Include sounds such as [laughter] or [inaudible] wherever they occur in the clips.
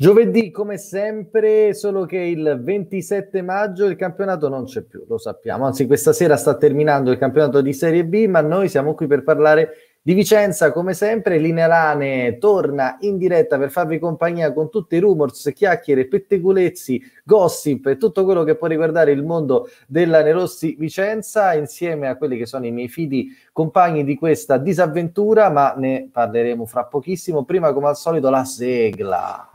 Giovedì, come sempre, solo che il 27 maggio il campionato non c'è più, lo sappiamo. Anzi, questa sera sta terminando il campionato di Serie B, ma noi siamo qui per parlare di Vicenza, come sempre. Linea Lane torna in diretta per farvi compagnia con tutti i rumors, chiacchiere, pettegolezzi, gossip e tutto quello che può riguardare il mondo della Nerossi Vicenza, insieme a quelli che sono i miei fidi compagni di questa disavventura, ma ne parleremo fra pochissimo. Prima, come al solito, la sigla.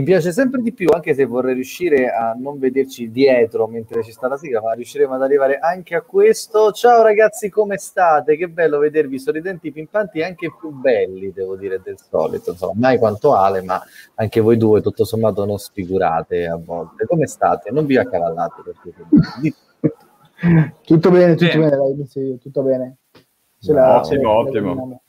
Mi piace sempre di più, anche se vorrei riuscire a non vederci dietro mentre ci sta la sigla, ma riusciremo ad arrivare anche a questo. Ciao ragazzi, come state? Che bello vedervi sorridenti, pimpanti e anche più belli, devo dire, del solito. Insomma, mai quanto Ale, ma anche voi due, tutto sommato, non sfigurate a volte. Come state? Non vi accavallate. Perché... tutto bene, tutto bene, dai, tutto bene. Ce no, ottimo, ottimo.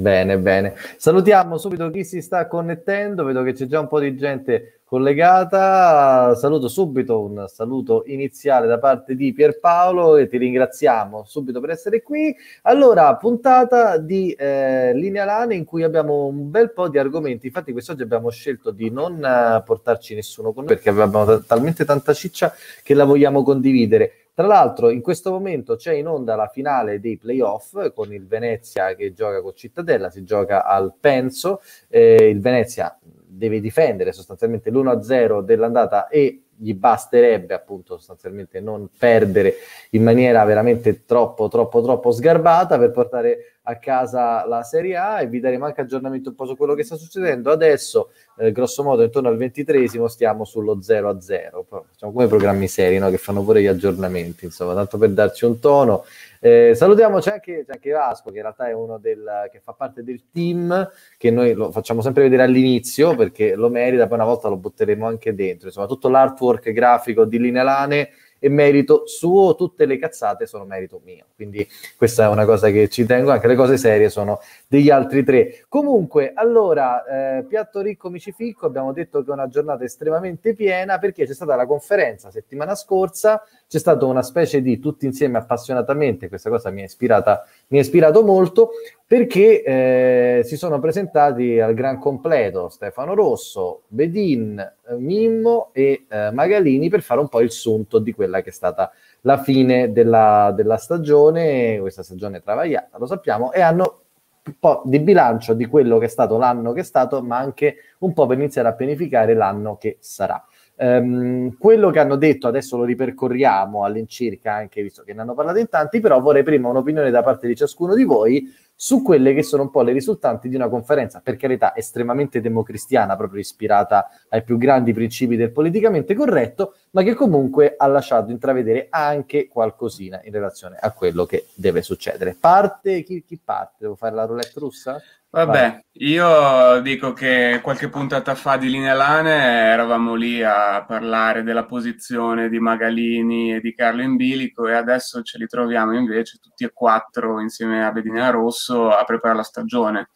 Bene, bene. Salutiamo subito chi si sta connettendo, vedo che c'è già un po' di gente collegata. Saluto subito un saluto iniziale da parte di Pierpaolo e ti ringraziamo subito per essere qui. Allora, puntata di eh, Linea Lane in cui abbiamo un bel po' di argomenti. Infatti, quest'oggi abbiamo scelto di non uh, portarci nessuno con noi perché abbiamo t- talmente tanta ciccia che la vogliamo condividere. Tra l'altro, in questo momento c'è in onda la finale dei playoff con il Venezia che gioca con Cittadella, si gioca al Penso. Eh, il Venezia deve difendere sostanzialmente l'1-0 dell'andata e gli basterebbe appunto sostanzialmente non perdere in maniera veramente troppo troppo troppo sgarbata per portare a casa la Serie A e vi daremo anche aggiornamento un po' su quello che sta succedendo adesso eh, grosso modo intorno al ventitresimo stiamo sullo 0 a 0 facciamo come programmi seri no? che fanno pure gli aggiornamenti insomma tanto per darci un tono eh, salutiamo c'è anche, c'è anche, Vasco, che in realtà è uno del, che fa parte del team, che noi lo facciamo sempre vedere all'inizio perché lo merita, poi una volta lo butteremo anche dentro. Insomma, tutto l'artwork grafico di Linelane è merito suo, tutte le cazzate sono merito mio. Quindi questa è una cosa che ci tengo, anche le cose serie sono degli altri tre. Comunque, allora, eh, piatto ricco micificco, abbiamo detto che è una giornata estremamente piena perché c'è stata la conferenza settimana scorsa, c'è stata una specie di tutti insieme appassionatamente, questa cosa mi ha, ispirata, mi ha ispirato molto, perché eh, si sono presentati al gran completo Stefano Rosso, Bedin, eh, Mimmo e eh, Magalini per fare un po' il sunto di quella che è stata la fine della, della stagione, questa stagione travagliata, lo sappiamo, e hanno un po' di bilancio di quello che è stato l'anno che è stato, ma anche un po' per iniziare a pianificare l'anno che sarà. Um, quello che hanno detto adesso lo ripercorriamo all'incirca, anche visto che ne hanno parlato in tanti, però vorrei prima un'opinione da parte di ciascuno di voi su quelle che sono un po' le risultanti di una conferenza, per carità, estremamente democristiana, proprio ispirata ai più grandi principi del politicamente corretto, ma che comunque ha lasciato intravedere anche qualcosina in relazione a quello che deve succedere. Parte chi, chi parte? Devo fare la roulette russa? Vabbè, io dico che qualche puntata fa di Linea Lane eravamo lì a parlare della posizione di Magalini e di Carlo in bilico e adesso ce li troviamo invece tutti e quattro insieme a Bedina Rosso a preparare la stagione.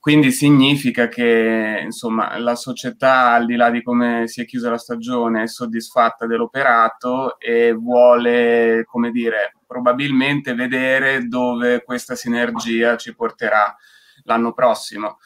Quindi significa che insomma, la società, al di là di come si è chiusa la stagione, è soddisfatta dell'operato e vuole, come dire, probabilmente vedere dove questa sinergia ci porterà l'anno prossimo.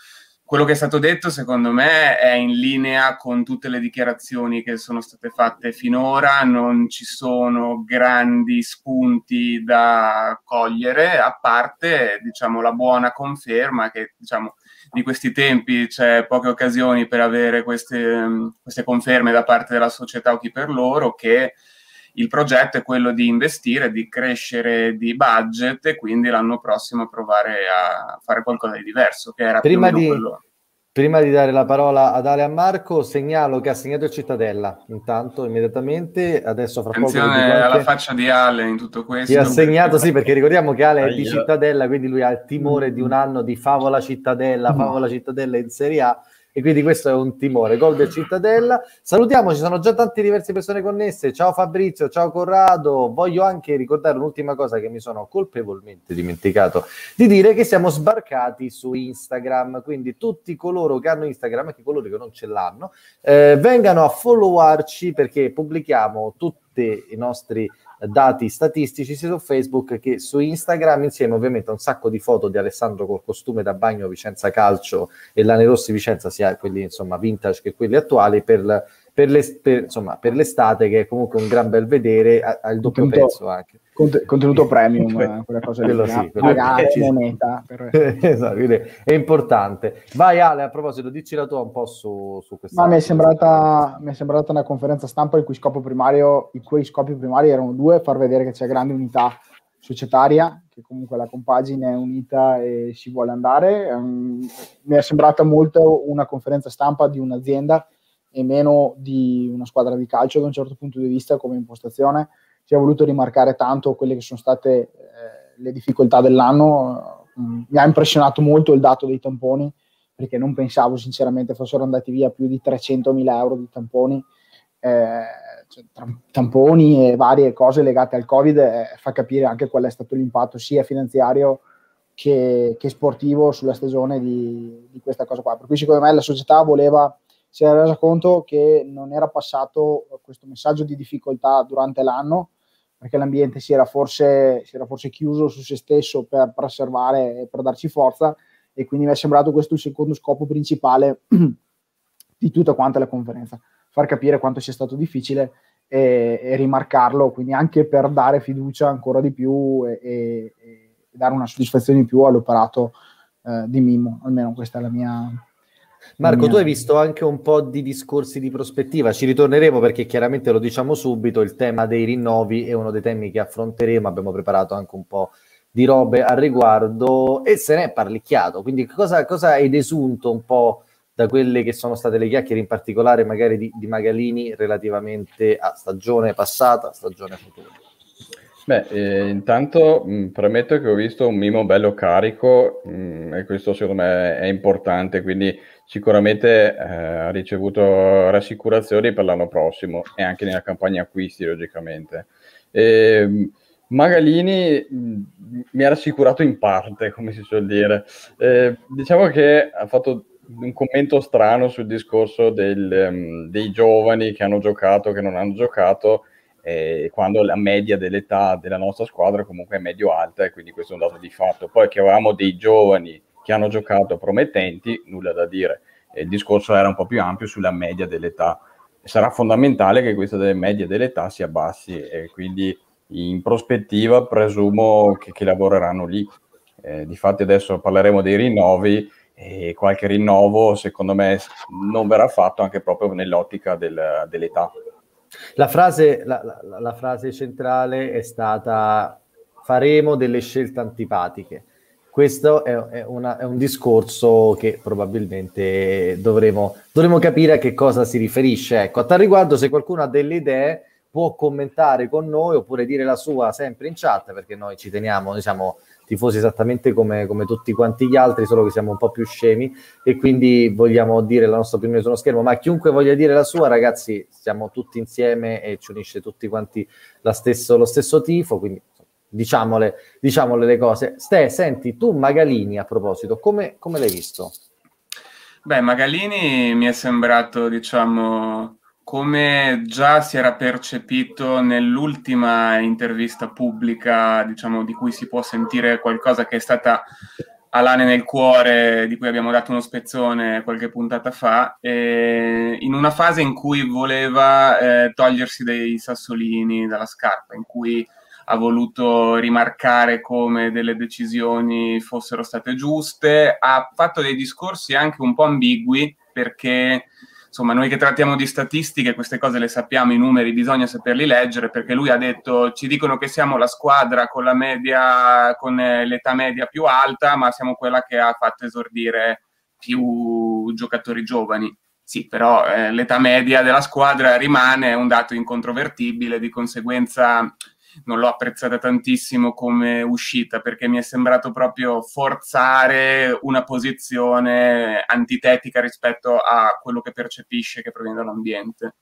Quello che è stato detto, secondo me, è in linea con tutte le dichiarazioni che sono state fatte finora, non ci sono grandi spunti da cogliere, a parte diciamo, la buona conferma che diciamo, di questi tempi c'è poche occasioni per avere queste, queste conferme da parte della società o chi per loro, che il progetto è quello di investire, di crescere di budget e quindi l'anno prossimo provare a fare qualcosa di diverso, che era prima di, quello. Prima di dare la parola ad Ale a Marco, segnalo che ha segnato il Cittadella, intanto, immediatamente, adesso fra Attenzione poco... Attenzione alla faccia di Ale in tutto questo. Ti ha segnato, sì, perché ricordiamo che Ale è di Cittadella, quindi lui ha il timore di un anno di favola Cittadella, favola Cittadella in Serie A, e quindi questo è un timore. Gol del Cittadella. Salutiamo, ci sono già tante diverse persone connesse. Ciao Fabrizio, ciao Corrado. Voglio anche ricordare un'ultima cosa che mi sono colpevolmente dimenticato di dire che siamo sbarcati su Instagram, quindi tutti coloro che hanno Instagram, anche coloro che non ce l'hanno, eh, vengano a followarci perché pubblichiamo tutti i nostri dati statistici sia su Facebook che su Instagram, insieme ovviamente a un sacco di foto di Alessandro col costume da bagno Vicenza Calcio e Lane Rossi Vicenza, sia quelli insomma vintage che quelli attuali, per, per, le, per, insomma, per l'estate che è comunque un gran bel vedere, al doppio contenuto, prezzo anche. contenuto [laughs] premium, quella cosa quello lì, sì, pagare moneta. Per... esatto, è importante. Vai Ale, a proposito, dici la tua un po' su, su questa... Ma mi è, sembrata, mi è sembrata una conferenza stampa il cui scopo primario, i cui scopi primari erano due, far vedere che c'è grande unità societaria, che comunque la compagine è unita e si vuole andare. Um, mi è sembrata molto una conferenza stampa di un'azienda e meno di una squadra di calcio da un certo punto di vista come impostazione. Si è voluto rimarcare tanto quelle che sono state eh, le difficoltà dell'anno. Mm, mi ha impressionato molto il dato dei tamponi, perché non pensavo sinceramente fossero andati via più di 300.000 euro di tamponi. Eh, cioè, tamponi e varie cose legate al Covid eh, fa capire anche qual è stato l'impatto sia finanziario che, che sportivo sulla stagione di, di, questa cosa qua. Per cui secondo me la società voleva si era resa conto che non era passato questo messaggio di difficoltà durante l'anno, perché l'ambiente si era forse, si era forse chiuso su se stesso per preservare e per darci forza, e quindi mi è sembrato questo il secondo scopo principale [clears throat] di tutta quanta la conferenza, far capire quanto sia stato difficile e, e rimarcarlo, quindi anche per dare fiducia ancora di più e, e, e dare una soddisfazione in più all'operato eh, di Mimo, almeno questa è la mia, Marco, tu hai visto anche un po' di discorsi di prospettiva, ci ritorneremo perché chiaramente lo diciamo subito, il tema dei rinnovi è uno dei temi che affronteremo, abbiamo preparato anche un po' di robe al riguardo e se ne è parlicchiato, quindi cosa, cosa hai desunto un po' da quelle che sono state le chiacchiere, in particolare magari di, di Magalini relativamente a stagione passata, stagione futura? Beh, eh, intanto mh, premetto che ho visto un mimo bello carico mh, e questo secondo me è importante, quindi sicuramente eh, ha ricevuto rassicurazioni per l'anno prossimo e anche nella campagna acquisti, logicamente. E, Magalini mh, mi ha rassicurato in parte, [laughs] come si suol dire. Eh, diciamo che ha fatto un commento strano sul discorso del, um, dei giovani che hanno giocato, che non hanno giocato, eh, quando la media dell'età della nostra squadra comunque è medio-alta e quindi questo è un dato di fatto. Poi che avevamo dei giovani che hanno giocato promettenti, nulla da dire. E il discorso era un po' più ampio sulla media dell'età. Sarà fondamentale che questa delle medie dell'età si abbassi e quindi in prospettiva presumo che, che lavoreranno lì. Eh, difatti adesso parleremo dei rinnovi e qualche rinnovo secondo me non verrà fatto anche proprio nell'ottica del, dell'età. La frase, la, la, la frase centrale è stata faremo delle scelte antipatiche questo è, è, una, è, un discorso che probabilmente dovremo, dovremo, capire a che cosa si riferisce. Ecco, a tal riguardo, se qualcuno ha delle idee, può commentare con noi oppure dire la sua sempre in chat, perché noi ci teniamo, noi siamo tifosi esattamente come, come tutti quanti gli altri, solo che siamo un po' più scemi e quindi vogliamo dire la nostra opinione sullo schermo. Ma chiunque voglia dire la sua, ragazzi, siamo tutti insieme e ci unisce tutti quanti stesso, lo stesso tifo, quindi diciamole, diciamole le cose. Ste, senti, tu Magalini a proposito, come, come l'hai visto? Beh, Magalini mi è sembrato, diciamo, come già si era percepito nell'ultima intervista pubblica, diciamo, di cui si può sentire qualcosa che è stata Alane nel cuore, di cui abbiamo dato uno spezzone qualche puntata fa, in una fase in cui voleva eh, togliersi dei sassolini dalla scarpa, in cui ha voluto rimarcare come delle decisioni fossero state giuste, ha fatto dei discorsi anche un po' ambigui perché insomma noi che trattiamo di statistiche queste cose le sappiamo, i numeri bisogna saperli leggere perché lui ha detto ci dicono che siamo la squadra con la media con l'età media più alta, ma siamo quella che ha fatto esordire più giocatori giovani. Sì, però eh, l'età media della squadra rimane un dato incontrovertibile, di conseguenza non l'ho apprezzata tantissimo come uscita perché mi è sembrato proprio forzare una posizione antitetica rispetto a quello che percepisce che proviene dall'ambiente.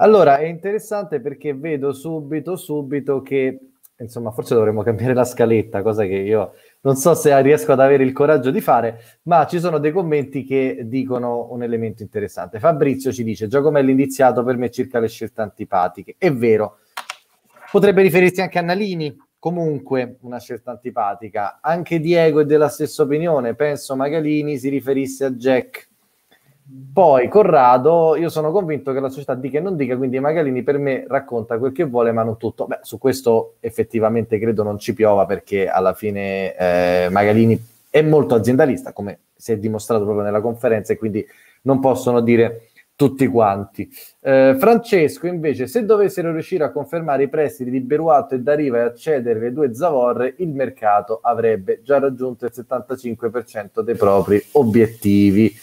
Allora, è interessante perché vedo subito, subito che, insomma, forse dovremmo cambiare la scaletta, cosa che io non so se riesco ad avere il coraggio di fare, ma ci sono dei commenti che dicono un elemento interessante. Fabrizio ci dice, Giacomelli indiziato per me circa le scelte antipatiche. È vero, potrebbe riferirsi anche a Nalini, comunque una scelta antipatica. Anche Diego è della stessa opinione, penso Magalini si riferisse a Jack poi Corrado, io sono convinto che la società dica e non dica, quindi Magalini per me racconta quel che vuole, ma non tutto. Beh, su questo effettivamente credo non ci piova perché alla fine eh, Magalini è molto aziendalista, come si è dimostrato proprio nella conferenza, e quindi non possono dire tutti quanti. Eh, Francesco, invece, se dovessero riuscire a confermare i prestiti di Beruato e Dariva e accedere le due Zavorre, il mercato avrebbe già raggiunto il 75% dei propri obiettivi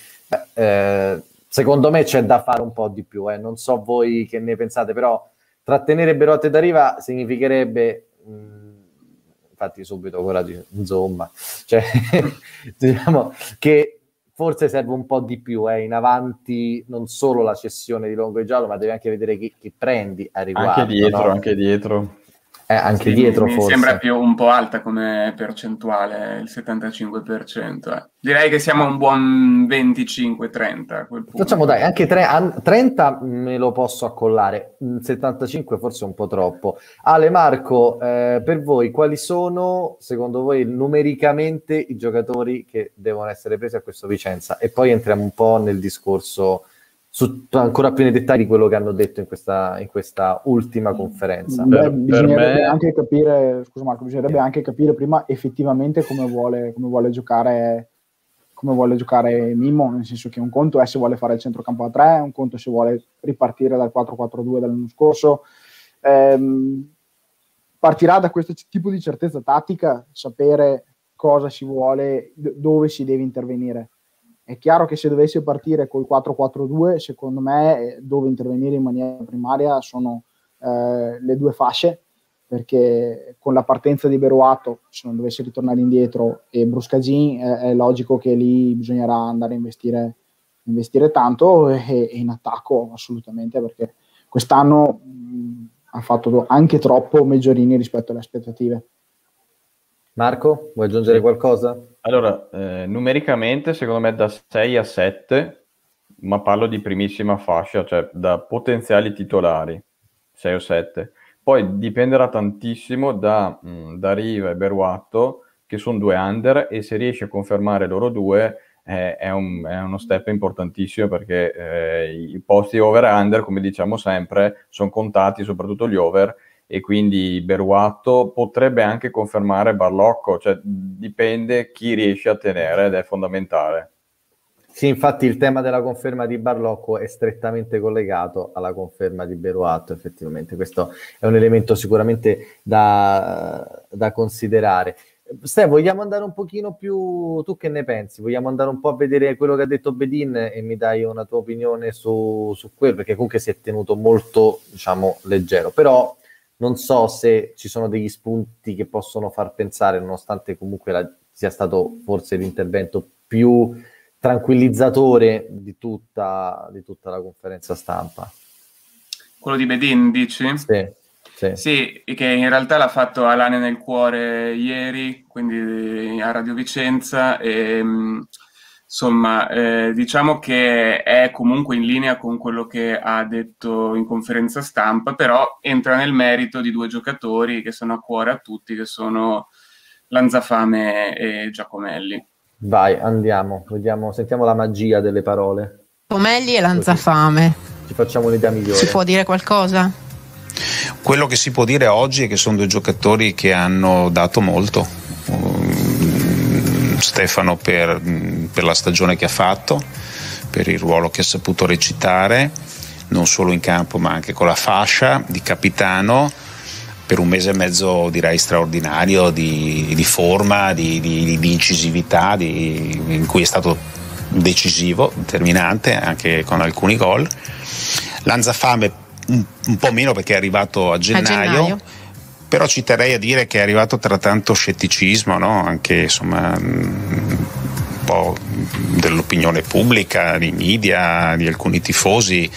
eh, secondo me c'è da fare un po' di più. Eh. Non so voi che ne pensate, però trattenere Berotte da riva significherebbe, mh, mm, infatti subito coraggio, insomma, cioè, [laughs] diciamo che forse serve un po' di più eh, in avanti, non solo la cessione di Longo e Giallo, ma devi anche vedere chi, chi prendi a riguardo. Anche dietro, no? anche dietro. Eh, anche sì, dietro mi, forse. Mi sembra più un po' alta come percentuale, il 75%. Eh. Direi che siamo a un buon 25-30. Facciamo dai, anche tre, an, 30 me lo posso accollare, 75 forse un po' troppo. Ale Marco, eh, per voi quali sono secondo voi numericamente i giocatori che devono essere presi a questo Vicenza? E poi entriamo un po' nel discorso su ancora più nei dettagli quello che hanno detto in questa, in questa ultima conferenza. Beh, per, bisognerebbe per me... anche capire, scusa Marco, bisognerebbe anche capire prima effettivamente come vuole, come vuole giocare come vuole giocare Mimmo, nel senso che un conto è se vuole fare il centrocampo a 3, un conto se vuole ripartire dal 4-4-2 dell'anno scorso. Ehm, partirà da questo tipo di certezza tattica, sapere cosa si vuole, dove si deve intervenire. È chiaro che se dovesse partire col 4-4-2, secondo me eh, dove intervenire in maniera primaria sono eh, le due fasce, perché con la partenza di Beruato, se non dovesse ritornare indietro, e Bruscagin, eh, è logico che lì bisognerà andare a investire, investire tanto e, e, in attacco assolutamente, perché quest'anno mh, ha fatto anche troppo Meggiorini rispetto alle aspettative. Marco, vuoi aggiungere qualcosa? Allora, eh, numericamente secondo me da 6 a 7, ma parlo di primissima fascia, cioè da potenziali titolari, 6 o 7. Poi dipenderà tantissimo da, mh, mm, da Riva e Beruatto, che sono due under, e se riesce a confermare loro due eh, è, un, è, uno step importantissimo perché eh, i posti over-under, come diciamo sempre, sono contati, soprattutto gli over, e quindi Beruatto potrebbe anche confermare Barlocco, cioè dipende chi riesce a tenere ed è fondamentale. Sì, infatti il tema della conferma di Barlocco è strettamente collegato alla conferma di Beruatto, effettivamente questo è un elemento sicuramente da, da considerare. Ste, vogliamo andare un pochino più, tu che ne pensi? Vogliamo andare un po' a vedere quello che ha detto Bedin e mi dai una tua opinione su, su quello, perché comunque si è tenuto molto, diciamo, leggero, però non so se ci sono degli spunti che possono far pensare, nonostante comunque la, sia stato forse l'intervento più tranquillizzatore di tutta, di tutta la conferenza stampa. Quello di Bedin, dici? Sì. Sì. sì. che in realtà l'ha fatto Alane nel cuore ieri, quindi a Radio Vicenza, e Insomma, eh, diciamo che è comunque in linea con quello che ha detto in conferenza stampa, però entra nel merito di due giocatori che sono a cuore a tutti, che sono Lanzafame e Giacomelli. Vai, andiamo, vediamo, sentiamo la magia delle parole. Giacomelli e Lanzafame. Ci facciamo un'idea migliore. Si può dire qualcosa? Quello che si può dire oggi è che sono due giocatori che hanno dato molto Stefano per, per la stagione che ha fatto, per il ruolo che ha saputo recitare, non solo in campo ma anche con la fascia di capitano per un mese e mezzo direi straordinario di, di forma, di, di, di incisività, in cui è stato decisivo, determinante anche con alcuni gol. Lanzafame un, un po' meno perché è arrivato a gennaio, a gennaio, però ci terrei a dire che è arrivato tra tanto scetticismo, no? anche insomma, un po' dell'opinione pubblica, dei media, di alcuni tifosi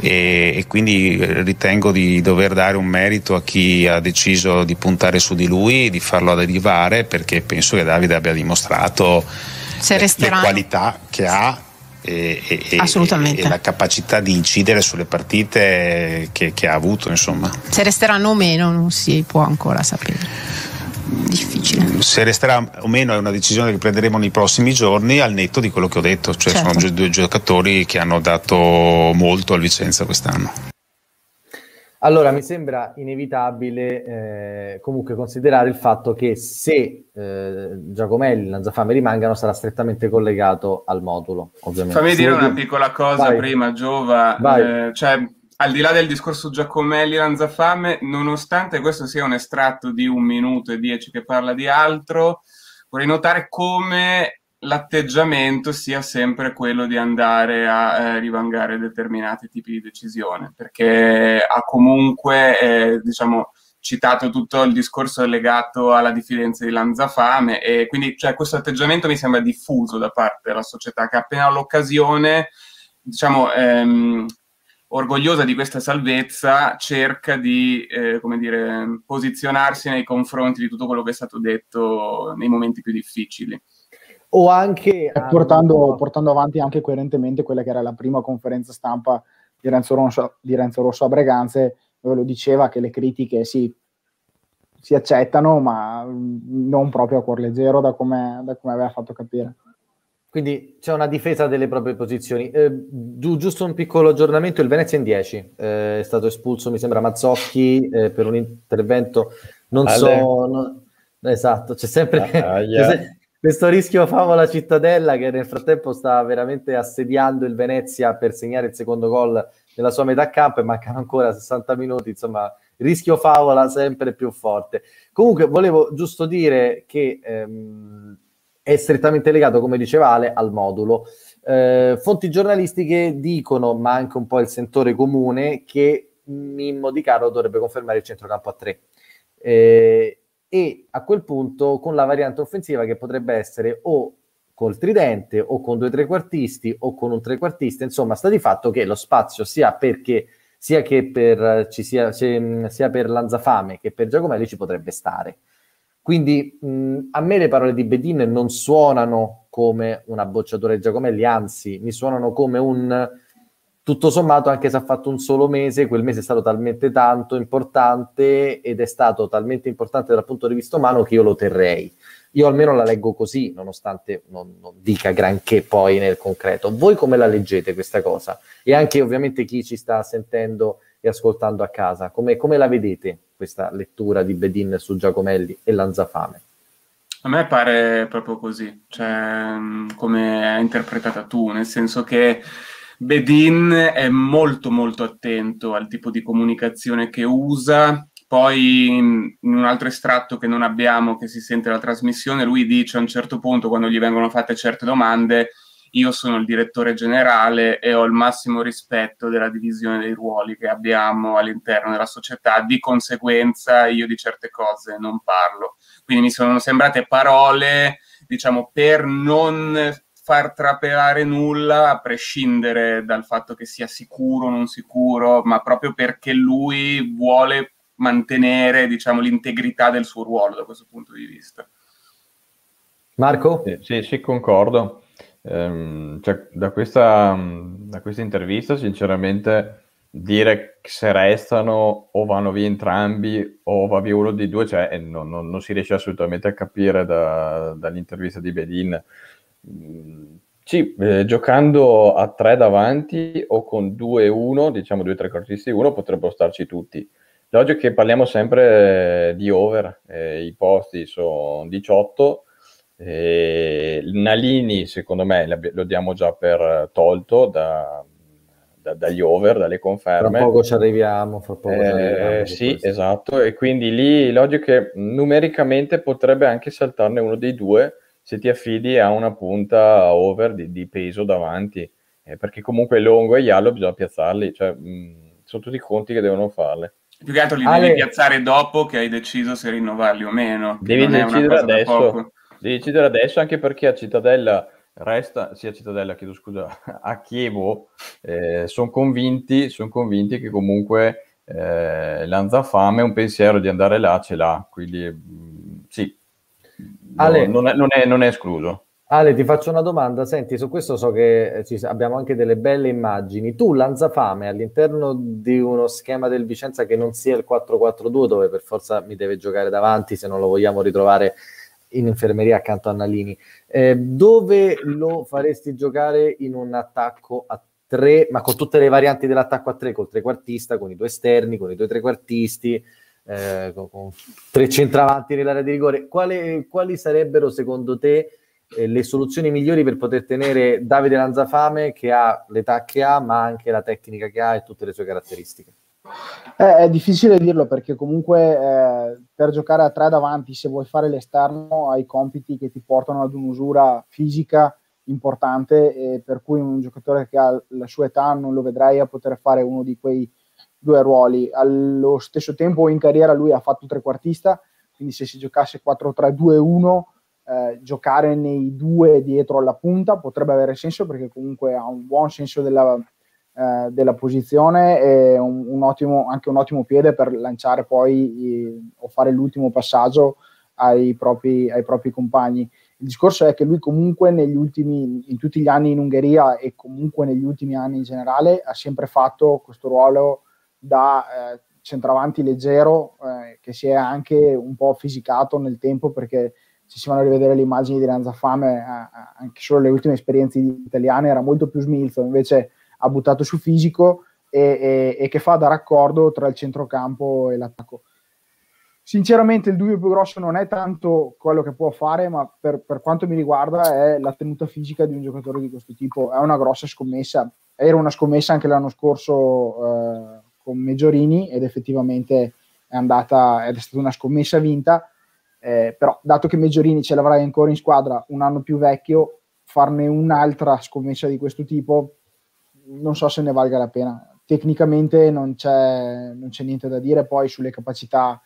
e, e, quindi ritengo di dover dare un merito a chi ha deciso di puntare su di lui, di farlo arrivare perché penso che Davide abbia dimostrato le qualità che ha e, e, Assolutamente. e, la capacità di incidere sulle partite che, che ha avuto. Insomma. Se resteranno o meno non si può ancora sapere difficile. Se resterà o meno è una decisione che prenderemo nei prossimi giorni al netto di quello che ho detto, cioè certo. sono due giocatori che hanno dato molto al Vicenza quest'anno. Allora, mi sembra inevitabile eh, comunque considerare il fatto che se eh, Giacomelli e Lanzafame rimangano sarà strettamente collegato al modulo, ovviamente. Fammi dire una piccola cosa Vai. prima, Giova. Eh, cioè, al di là del discorso Giacomelli e Lanzafame, nonostante questo sia un estratto di un minuto e dieci che parla di altro, vorrei notare come l'atteggiamento sia sempre quello di andare a eh, rivangare determinati tipi di decisione, perché ha comunque, eh, diciamo, citato tutto il discorso legato alla diffidenza di Lanzafame e quindi cioè, questo atteggiamento mi sembra diffuso da parte della società che appena l'occasione, diciamo, ehm, orgogliosa di questa salvezza, cerca di, eh, dire, posizionarsi nei confronti di tutto quello che è stato detto nei momenti più difficili o anche portando, portando, avanti anche coerentemente quella che era la prima conferenza stampa di Renzo Rosso, di Renzo Rosso a Breganze, dove lo diceva che le critiche sì, si accettano, ma non proprio a cuor leggero da come, da come aveva fatto capire. Quindi c'è una difesa delle proprie posizioni. Eh, giusto un piccolo aggiornamento, il Venezia in 10 eh, è stato espulso, mi sembra, Mazzocchi eh, per un intervento, non Ale. so... No, esatto, c'è sempre... Ah, yeah. c'è, questo rischio favola Cittadella che nel frattempo sta veramente assediando il Venezia per segnare il secondo gol nella sua metà campo e mancano ancora 60 minuti, insomma, rischio favola sempre più forte. Comunque volevo giusto dire che ehm, è strettamente legato, come diceva Ale, al modulo. Eh, fonti giornalistiche dicono, ma anche un po' il sentore comune, che Mimmo Di Caro dovrebbe confermare il centrocampo a tre. Eh, e a quel punto con la variante offensiva che potrebbe essere o col tridente o con due trequartisti o con un trequartista, insomma sta di fatto che lo spazio sia perché sia che per, ci sia, sia per Lanzafame che per Giacomelli ci potrebbe stare. Quindi mh, a me le parole di Bedin non suonano come una bocciatura di Giacomelli, anzi mi suonano come un tutto sommato, anche se ha fatto un solo mese, quel mese è stato talmente tanto importante ed è stato talmente importante dal punto di vista umano che io lo terrei. Io almeno la leggo così, nonostante non, non dica granché poi nel concreto. Voi come la leggete questa cosa? E anche ovviamente chi ci sta sentendo e ascoltando a casa, come, come la vedete questa lettura di Bedin su Giacomelli e Lanzafame? A me pare proprio così, cioè come hai interpretata tu, nel senso che Bedin è molto molto attento al tipo di comunicazione che usa. Poi in un altro estratto che non abbiamo, che si sente la trasmissione, lui dice a un certo punto, quando gli vengono fatte certe domande, io sono il direttore generale e ho il massimo rispetto della divisione dei ruoli che abbiamo all'interno della società, di conseguenza io di certe cose non parlo. Quindi mi sono sembrate parole, diciamo, per non far trapelare nulla a prescindere dal fatto che sia sicuro o non sicuro, ma proprio perché lui vuole mantenere diciamo, l'integrità del suo ruolo da questo punto di vista. Marco? Sì, sì, sì concordo. Ehm, cioè, da, questa, da questa intervista, sinceramente, dire se restano o vanno via entrambi o va via uno dei due, cioè, non, non, non si riesce assolutamente a capire da, dall'intervista di Bedin sì, eh, giocando a tre davanti o con due e uno, diciamo due trequartisti e uno, potrebbero starci tutti. L'oggi che parliamo sempre di over, eh, i posti sono 18, eh, Nalini secondo me lo diamo già per tolto da, da, dagli over, dalle conferme. Fra poco ci arriviamo, fra poco ci arriviamo eh, sì, questo. esatto, e quindi lì l'oggi che numericamente potrebbe anche saltarne uno dei due, se ti affidi a una punta over di, di peso davanti, eh, perché comunque Longo e Iallo bisogna piazzarli, cioè, mh, sono tutti conti che devono farle. Più che altro li Ale... devi piazzare dopo che hai deciso se rinnovarli o meno. Devi decidere adesso. Devi decidere adesso anche perché a Cittadella resta, sia Cittadella, chiedo scusa, [laughs] a Chievo, eh, sono convinti, son convinti che comunque eh, Lanzafame un pensiero di andare là ce l'ha, quindi sì, Ale, no, non, è, non, è, non, è, escluso. Ale, ti faccio una domanda. Senti, su questo so che ci, abbiamo anche delle belle immagini. Tu, Lanzafame, all'interno di uno schema del Vicenza che non sia il 4-4-2, dove per forza mi deve giocare davanti se non lo vogliamo ritrovare in infermeria accanto a Nalini, eh, dove lo faresti giocare in un attacco a tre, ma con tutte le varianti dell'attacco a tre, col trequartista, con i due esterni, con i due trequartisti, eh, con, tre centravanti nell'area di rigore. Quali, quali sarebbero secondo te eh, le soluzioni migliori per poter tenere Davide Lanzafame che ha l'età che ha, ma anche la tecnica che ha e tutte le sue caratteristiche? Eh, è difficile dirlo perché comunque eh, per giocare a tre davanti, se vuoi fare l'esterno, hai compiti che ti portano ad un'usura fisica importante per cui un giocatore che ha la sua età non lo vedrai a poter fare uno di quei due ruoli. Allo stesso tempo in carriera lui ha fatto trequartista, quindi se si giocasse 4-3-2-1 eh, giocare nei due dietro alla punta potrebbe avere senso perché comunque ha un buon senso della, eh, della posizione e un, un ottimo, anche un ottimo piede per lanciare poi i, o fare l'ultimo passaggio ai propri, ai propri compagni. Il discorso è che lui comunque negli ultimi, in tutti gli anni in Ungheria e comunque negli ultimi anni in generale ha sempre fatto questo ruolo da eh, centravanti leggero eh, che si è anche un po' fisicato nel tempo perché se si vanno a rivedere le immagini di Lanzafame eh, anche solo le ultime esperienze italiane era molto più smilzo invece ha buttato su fisico e, e, e che fa da raccordo tra il centrocampo e l'attacco. Sinceramente il dubbio più grosso non è tanto quello che può fare, ma per, per, quanto mi riguarda è la tenuta fisica di un giocatore di questo tipo. È una grossa scommessa. Era una scommessa anche l'anno scorso eh, con Meggiorini ed effettivamente è andata, ed è stata una scommessa vinta. Eh, però dato che Meggiorini ce l'avrai ancora in squadra un anno più vecchio, farne un'altra scommessa di questo tipo non so se ne valga la pena. Tecnicamente non c'è, non c'è niente da dire poi sulle capacità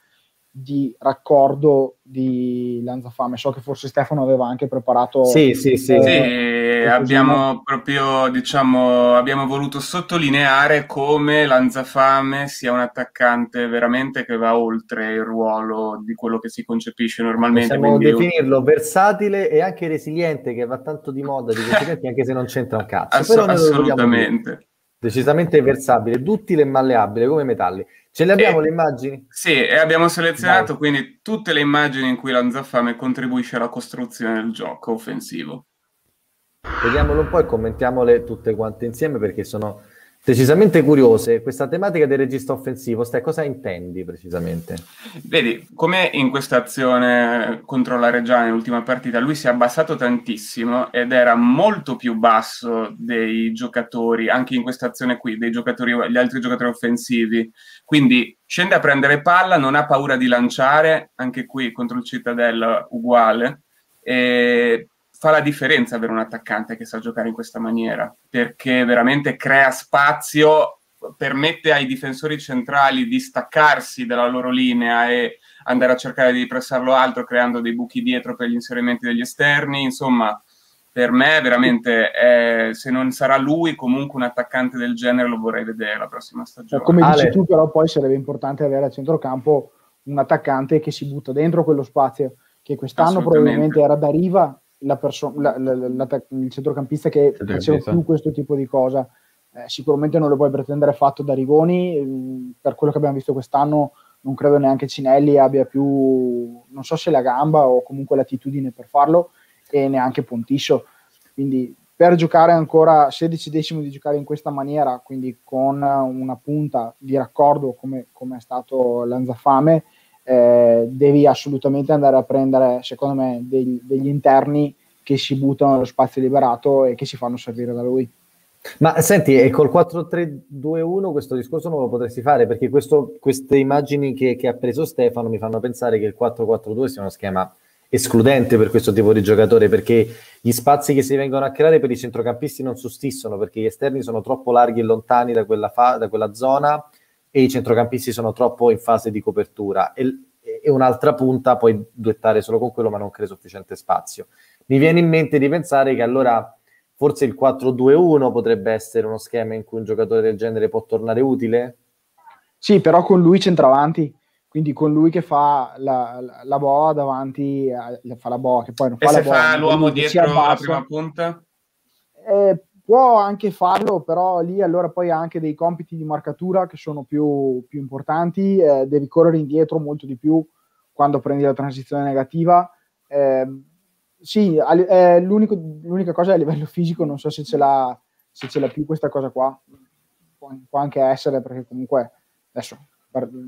di raccordo di Lanzafame. So che forse Stefano aveva anche preparato. Sì, sì, sì. Eh, sì abbiamo proprio, diciamo, abbiamo voluto sottolineare come Lanzafame sia un attaccante veramente che va oltre il ruolo di quello che si concepisce normalmente. Possiamo definirlo un... versatile e anche resiliente, che va tanto di moda di [laughs] questi tempi, anche se non c'entra un cazzo. Ass- Però assolutamente. Decisamente versabile, duttile e malleabile come metalli. Ce le abbiamo e, le immagini? Sì, e abbiamo selezionato Dai. quindi tutte le immagini in cui Lanzafame contribuisce alla costruzione del gioco offensivo. Vediamolo un po' e commentiamole tutte quante insieme perché sono decisamente curiose. Questa tematica del regista offensivo, stai, cosa intendi precisamente? Vedi, come in questa azione contro la Reggiana nell'ultima partita, lui si è abbassato tantissimo ed era molto più basso dei giocatori, anche in questa azione qui, dei giocatori, gli altri giocatori offensivi. Quindi scende a prendere palla, non ha paura di lanciare, anche qui contro il Cittadella uguale. E fa la differenza avere un attaccante che sa giocare in questa maniera, perché veramente crea spazio, permette ai difensori centrali di staccarsi dalla loro linea e andare a cercare di pressarlo alto, creando dei buchi dietro per gli inserimenti degli esterni. Insomma, per me veramente eh, se non sarà lui comunque un attaccante del genere lo vorrei vedere la prossima stagione come dici Ale. tu però poi sarebbe importante avere a centrocampo un attaccante che si butta dentro quello spazio che quest'anno probabilmente era da riva la perso- la, la, il centrocampista che faceva più questo tipo di cosa. Eh, sicuramente non lo puoi pretendere fatto da Rigoni, mm, per quello che abbiamo visto quest'anno non credo neanche Cinelli abbia più, non so se la gamba o comunque l'attitudine per farlo e neanche Pontisso. Quindi per giocare ancora, se decidessimo di giocare in questa maniera, quindi con una punta di raccordo come, come è stato Lanzafame, eh, devi assolutamente andare a prendere, secondo me, degli, degli interni che si buttano nello spazio liberato e che si fanno servire da lui. Ma senti, e col 4-3-2-1 questo discorso non lo potresti fare perché questo, queste immagini che, che, ha preso Stefano mi fanno pensare che il 4-4-2 sia uno schema escludente per questo tipo di giocatore perché gli spazi che si vengono a creare per i centrocampisti non sussistono perché gli esterni sono troppo larghi e lontani da quella, fa- da quella zona e i centrocampisti sono troppo in fase di copertura e, e un'altra punta puoi duettare solo con quello ma non crea sufficiente spazio. Mi viene in mente di pensare che allora forse il 4-2-1 potrebbe essere uno schema in cui un giocatore del genere può tornare utile? Sì, però con lui centravanti quindi con lui che fa la, la, la boa davanti, eh, fa la boa che poi non fa e la se boa, fa l'uomo dietro la prima punta? Eh, può anche farlo, però lì allora poi ha anche dei compiti di marcatura che sono più, più importanti, eh, devi correre indietro molto di più quando prendi la transizione negativa. Eh, sì, eh, l'unica cosa è a livello [laughs] fisico, non so se ce, l'ha, se ce l'ha più questa cosa qua, può, può anche essere perché comunque adesso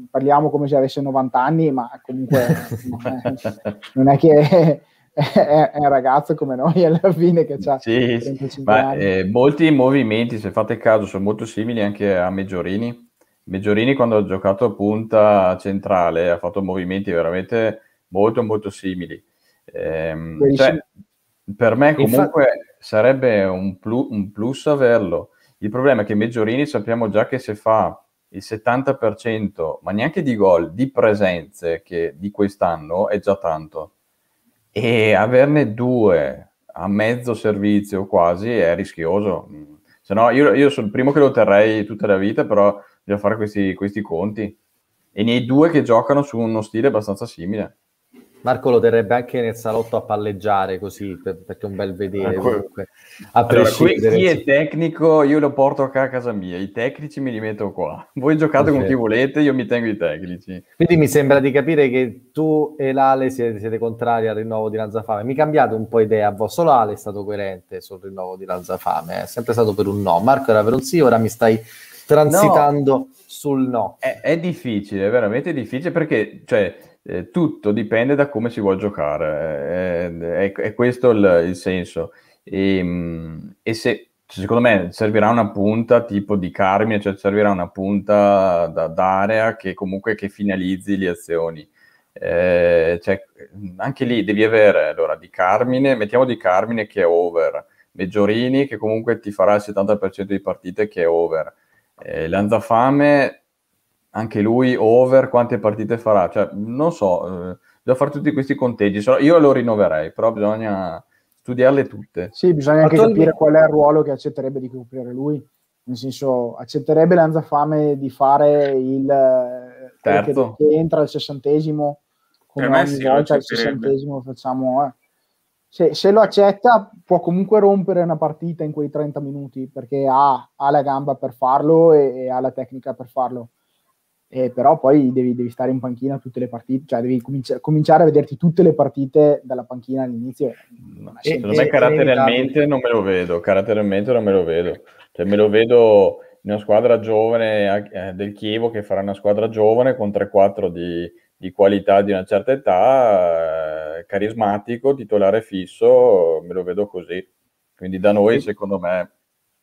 parliamo come se avesse 90 anni, ma comunque [laughs] non è che è, è, un ragazzo come noi [laughs] alla fine che ha sì, 35 ma. Eh, molti movimenti, se fate caso, sono molto simili anche a Meggiorini. Meggiorini quando ha giocato a punta centrale ha fatto movimenti veramente molto molto simili. Eh, cioè, per me comunque Infatti... sarebbe un, plus, un plus averlo. Il problema è che Meggiorini sappiamo già che se fa il 70%, ma neanche di gol, di presenze che di quest'anno è già tanto. E averne due a mezzo servizio quasi è rischioso. Se no, io, io, sono il primo che lo terrei tutta la vita, però bisogna fare questi, questi conti. E nei due che giocano su uno stile abbastanza simile. Marco lo terrebbe anche nel salotto a palleggiare così per, perché è un bel vedere comunque a allora, qui, chi è tecnico io lo porto a casa mia i tecnici me li metto qua. Voi giocate okay. con chi volete io mi tengo i tecnici. Quindi mi sembra di capire che tu e l'Ale siete, siete contrari al rinnovo di Lanzafame. Mi cambiate un po' idea voi solo Ale è stato coerente sul rinnovo di Lanzafame è sempre stato per un no. Marco era per un sì ora mi stai transitando no, sul no. È, è difficile è veramente difficile perché cioè eh, tutto dipende da come si vuole giocare, eh, è, è, questo il, il senso. E, ehm, e, se, secondo me servirà una punta tipo di Carmine, cioè servirà una punta da, d'area che comunque che finalizzi le azioni. Eh, cioè, anche lì devi avere allora di Carmine, mettiamo di Carmine che è over, Meggiorini che comunque ti farà il 70% di partite che è over, eh, Lanzafame anche lui over quante partite farà, cioè, non so, eh, bisogna fare tutti questi conteggi, io lo rinnoverei, però bisogna studiarle tutte. Sì, bisogna anche Attualmente... capire qual è il ruolo che accetterebbe di coprire lui, nel senso, accetterebbe Lanzafame di fare il eh, terzo che, che entra al sessantesimo, come ogni sì, volta al sessantesimo facciamo... Eh. Se, se, lo accetta può comunque rompere una partita in quei 30 minuti perché ha, ha la gamba per farlo e, e ha la tecnica per farlo eh, però poi devi, devi, stare in panchina tutte le partite, cioè devi cominci- cominciare a vederti tutte le partite dalla panchina all'inizio. Secondo me caratterialmente non me lo vedo, caratterialmente non me lo vedo, cioè me lo vedo in una squadra giovane eh, del Chievo che farà una squadra giovane con 3-4 di, di qualità di una certa età, eh, carismatico, titolare fisso, me lo vedo così. Quindi da noi, secondo me,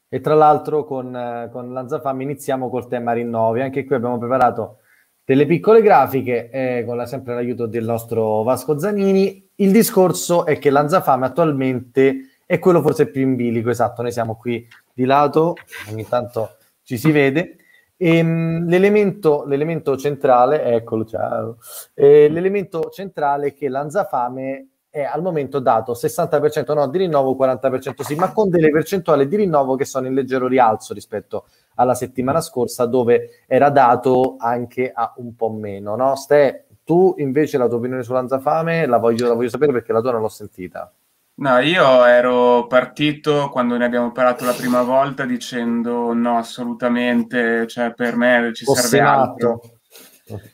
e tra l'altro con, eh, con Lanzafame iniziamo col tema rinnovi. Anche qui abbiamo preparato delle piccole grafiche eh, con la, sempre l'aiuto del nostro Vasco Zanini. Il discorso è che Lanzafame attualmente è quello forse più in bilico, esatto, noi siamo qui di lato, ogni tanto ci si vede. E, ehm, l'elemento, l'elemento centrale, eccolo, ciao, eh, l'elemento centrale è che Lanzafame è al momento dato 60% no di rinnovo, 40% sì, ma con delle percentuali di rinnovo che sono in leggero rialzo rispetto alla settimana scorsa dove era dato anche a un po' meno. No? Ste, tu invece la tua opinione sull'Anzafame la voglio, la voglio sapere perché la tua non l'ho sentita. No, io ero partito quando ne abbiamo parlato la prima volta dicendo no, assolutamente, cioè per me ci serve altro.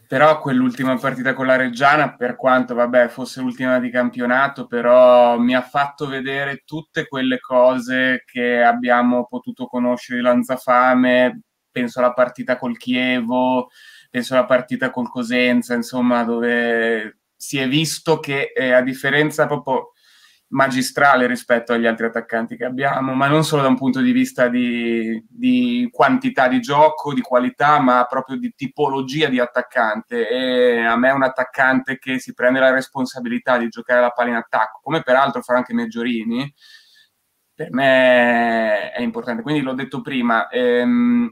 Però quell'ultima partita con la Reggiana, per quanto vabbè, fosse l'ultima di campionato, però mi ha fatto vedere tutte quelle cose che abbiamo potuto conoscere di Lanzafame. Penso alla partita col Chievo, penso alla partita col Cosenza, insomma, dove si è visto che eh, a differenza proprio magistrale rispetto agli altri attaccanti che abbiamo, ma non solo da un punto di vista di, di, quantità di gioco, di qualità, ma proprio di tipologia di attaccante. E a me un attaccante che si prende la responsabilità di giocare la palla in attacco, come peraltro fa anche Meggiorini, per me è importante. Quindi l'ho detto prima, ehm,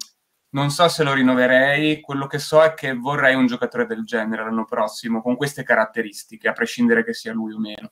non so se lo rinnoverei, quello che so è che vorrei un giocatore del genere l'anno prossimo, con queste caratteristiche, a prescindere che sia lui o meno.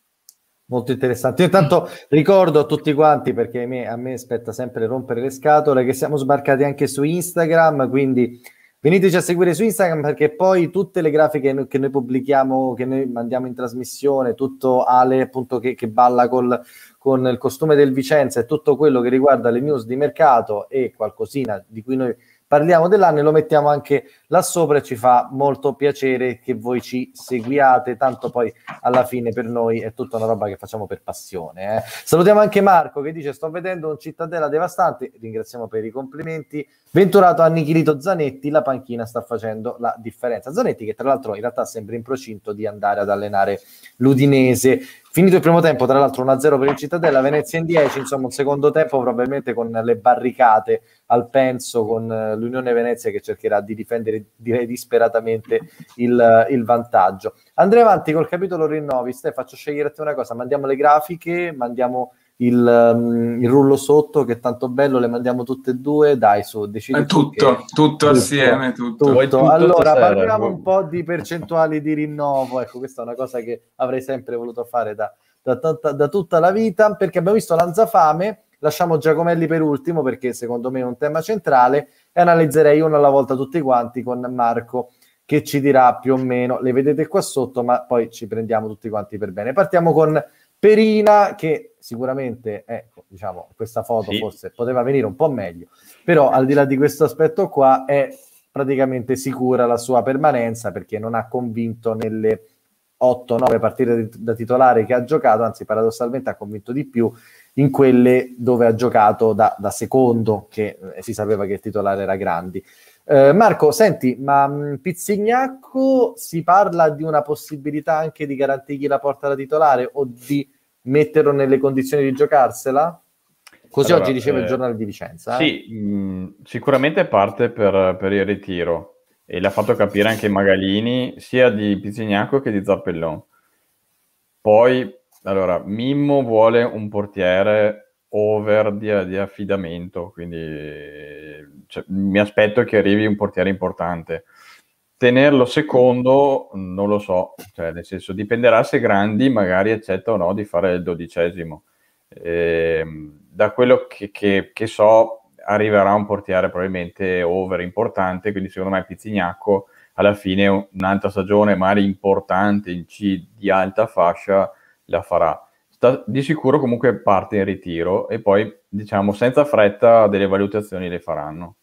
Molto interessante. Io intanto ricordo a tutti quanti, perché a me, a me aspetta sempre rompere le scatole, che siamo sbarcati anche su Instagram, quindi veniteci a seguire su Instagram perché poi tutte le grafiche che noi pubblichiamo, che noi mandiamo in trasmissione, tutto Ale appunto che, che balla col, con il costume del Vicenza e tutto quello che riguarda le news di mercato e qualcosina di cui noi parliamo dell'anno e lo mettiamo anche là sopra e ci fa molto piacere che voi ci seguiate, tanto poi alla fine per noi è tutta una roba che facciamo per passione. Eh. Salutiamo anche Marco che dice sto vedendo un cittadella devastante, ringraziamo per i complimenti, Venturato annichilito Zanetti, la panchina sta facendo la differenza. Zanetti che tra l'altro in realtà sembra in procinto di andare ad allenare l'Udinese. Finito il primo tempo, tra l'altro 1-0 per il Cittadella, Venezia in 10, insomma un secondo tempo probabilmente con le barricate al penso, con eh, l'Unione Venezia che cercherà di difendere direi disperatamente il, il vantaggio. Andrei avanti col capitolo rinnovi, Ste, faccio scegliere a te una cosa, mandiamo le grafiche, mandiamo il, um, il, rullo sotto che è tanto bello, le mandiamo tutte e due, dai su, decidi tutto, tutto, tutto, assieme, tutto. tutto. tutto allora, parliamo un po' di percentuali di rinnovo, ecco, questa è una cosa che avrei sempre voluto fare da, da, da, da tutta la vita, perché abbiamo visto Lanzafame, lasciamo Giacomelli per ultimo, perché secondo me è un tema centrale, e analizzerei uno alla volta tutti quanti con Marco che ci dirà più o meno, le vedete qua sotto, ma poi ci prendiamo tutti quanti per bene. Partiamo con Perina che sicuramente, ecco, diciamo, questa foto sì. forse poteva venire un po' meglio, però al di là di questo aspetto qua è praticamente sicura la sua permanenza perché non ha convinto nelle 8-9 partite da titolare che ha giocato, anzi paradossalmente ha convinto di più in quelle dove ha giocato da, da secondo, che eh, si sapeva che il titolare era Grandi. Eh, Marco, senti, ma mh, mm, Pizzignacco si parla di una possibilità anche di garantirgli la porta da titolare o di metterlo nelle condizioni di giocarsela? Così allora, oggi diceva eh, il giornale di Vicenza. Eh? Sì, mh, mm, sicuramente parte per, per, il ritiro e l'ha fatto capire anche Magalini sia di Pizzignacco che di Zappellon. Poi, allora, Mimmo vuole un portiere over di, di affidamento, quindi cioè, mi aspetto che arrivi un portiere importante. Tenerlo secondo non lo so, cioè, nel senso dipenderà se Grandi magari accetta o no di fare il dodicesimo. E, ehm, da quello che, che, che, so arriverà un portiere probabilmente over importante, quindi secondo me Pizzignacco alla fine un'altra stagione magari importante in C di alta fascia la farà sta, di sicuro comunque parte in ritiro e poi diciamo senza fretta delle valutazioni le faranno.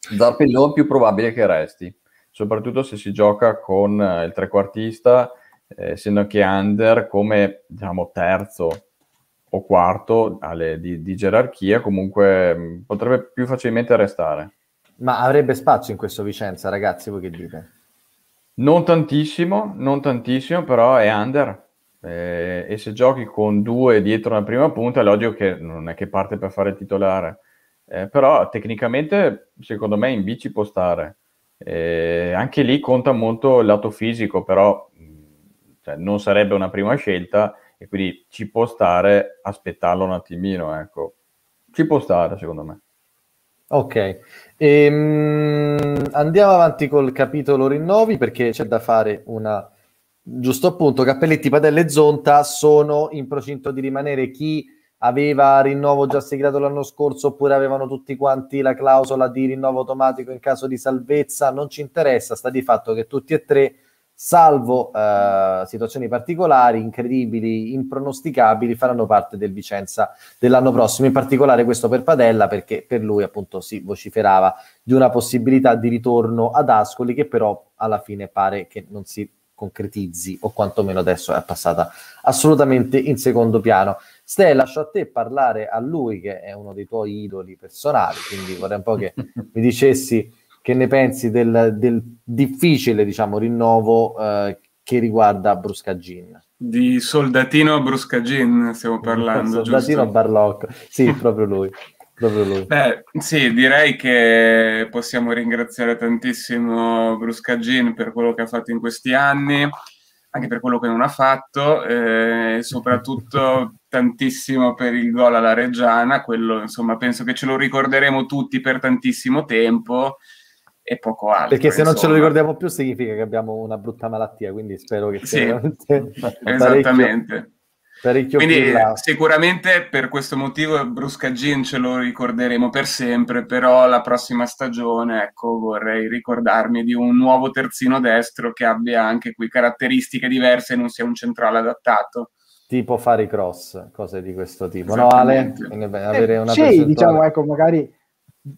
Zarpellon più probabile che resti, soprattutto se si gioca con eh, il trequartista, eh, essendo che under come diciamo terzo o quarto alle, di, di, gerarchia, comunque mh, mm, potrebbe più facilmente restare. Ma avrebbe spazio in questo Vicenza, ragazzi, voi che dite? Non tantissimo, non tantissimo, però è under eh, e se giochi con due dietro la prima punta è logico che non è che parte per fare il titolare, eh, però tecnicamente secondo me in B ci può stare. Eh, anche lì conta molto il lato fisico, però cioè, non sarebbe una prima scelta e quindi ci può stare aspettarlo un attimino, ecco. Ci può stare secondo me. Ok, ehm, andiamo avanti col capitolo rinnovi perché c'è da fare una giusto appunto, Cappelletti, Padella e Zonta sono in procinto di rimanere chi aveva rinnovo già segreto l'anno scorso oppure avevano tutti quanti la clausola di rinnovo automatico in caso di salvezza, non ci interessa, sta di fatto che tutti e tre, salvo eh, situazioni particolari, incredibili, impronosticabili, faranno parte del Vicenza dell'anno prossimo, in particolare questo per Padella perché per lui appunto si vociferava di una possibilità di ritorno ad Ascoli che però alla fine pare che non si concretizzi o quantomeno adesso è passata assolutamente in secondo piano. Ste, lascio a te parlare a lui che è uno dei tuoi idoli personali, quindi vorrei un po' che [laughs] mi dicessi che ne pensi del, del difficile diciamo, rinnovo eh, che riguarda Brusca Gin. Di soldatino Bruscagin stiamo [laughs] parlando. soldatino giusto? Barlocco, sì, [laughs] proprio lui. proprio lui. Beh, sì, direi che possiamo ringraziare tantissimo Bruscagin per quello che ha fatto in questi anni, anche per quello che non ha fatto, e soprattutto [laughs] tantissimo per il gol alla Reggiana, quello insomma penso che ce lo ricorderemo tutti per tantissimo tempo e poco altro. Perché se non ce lo ricordiamo più significa che abbiamo una brutta malattia, quindi spero che sia [laughs] sì, esattamente. Parecchio quindi sicuramente per questo motivo Brusca Gin ce lo ricorderemo per sempre, però la prossima stagione ecco, vorrei ricordarmi di un nuovo terzino destro che abbia anche qui caratteristiche diverse e non sia un centrale adattato tipo fare i cross, cose di questo tipo, no Ale? Avere una sì, diciamo, ecco, magari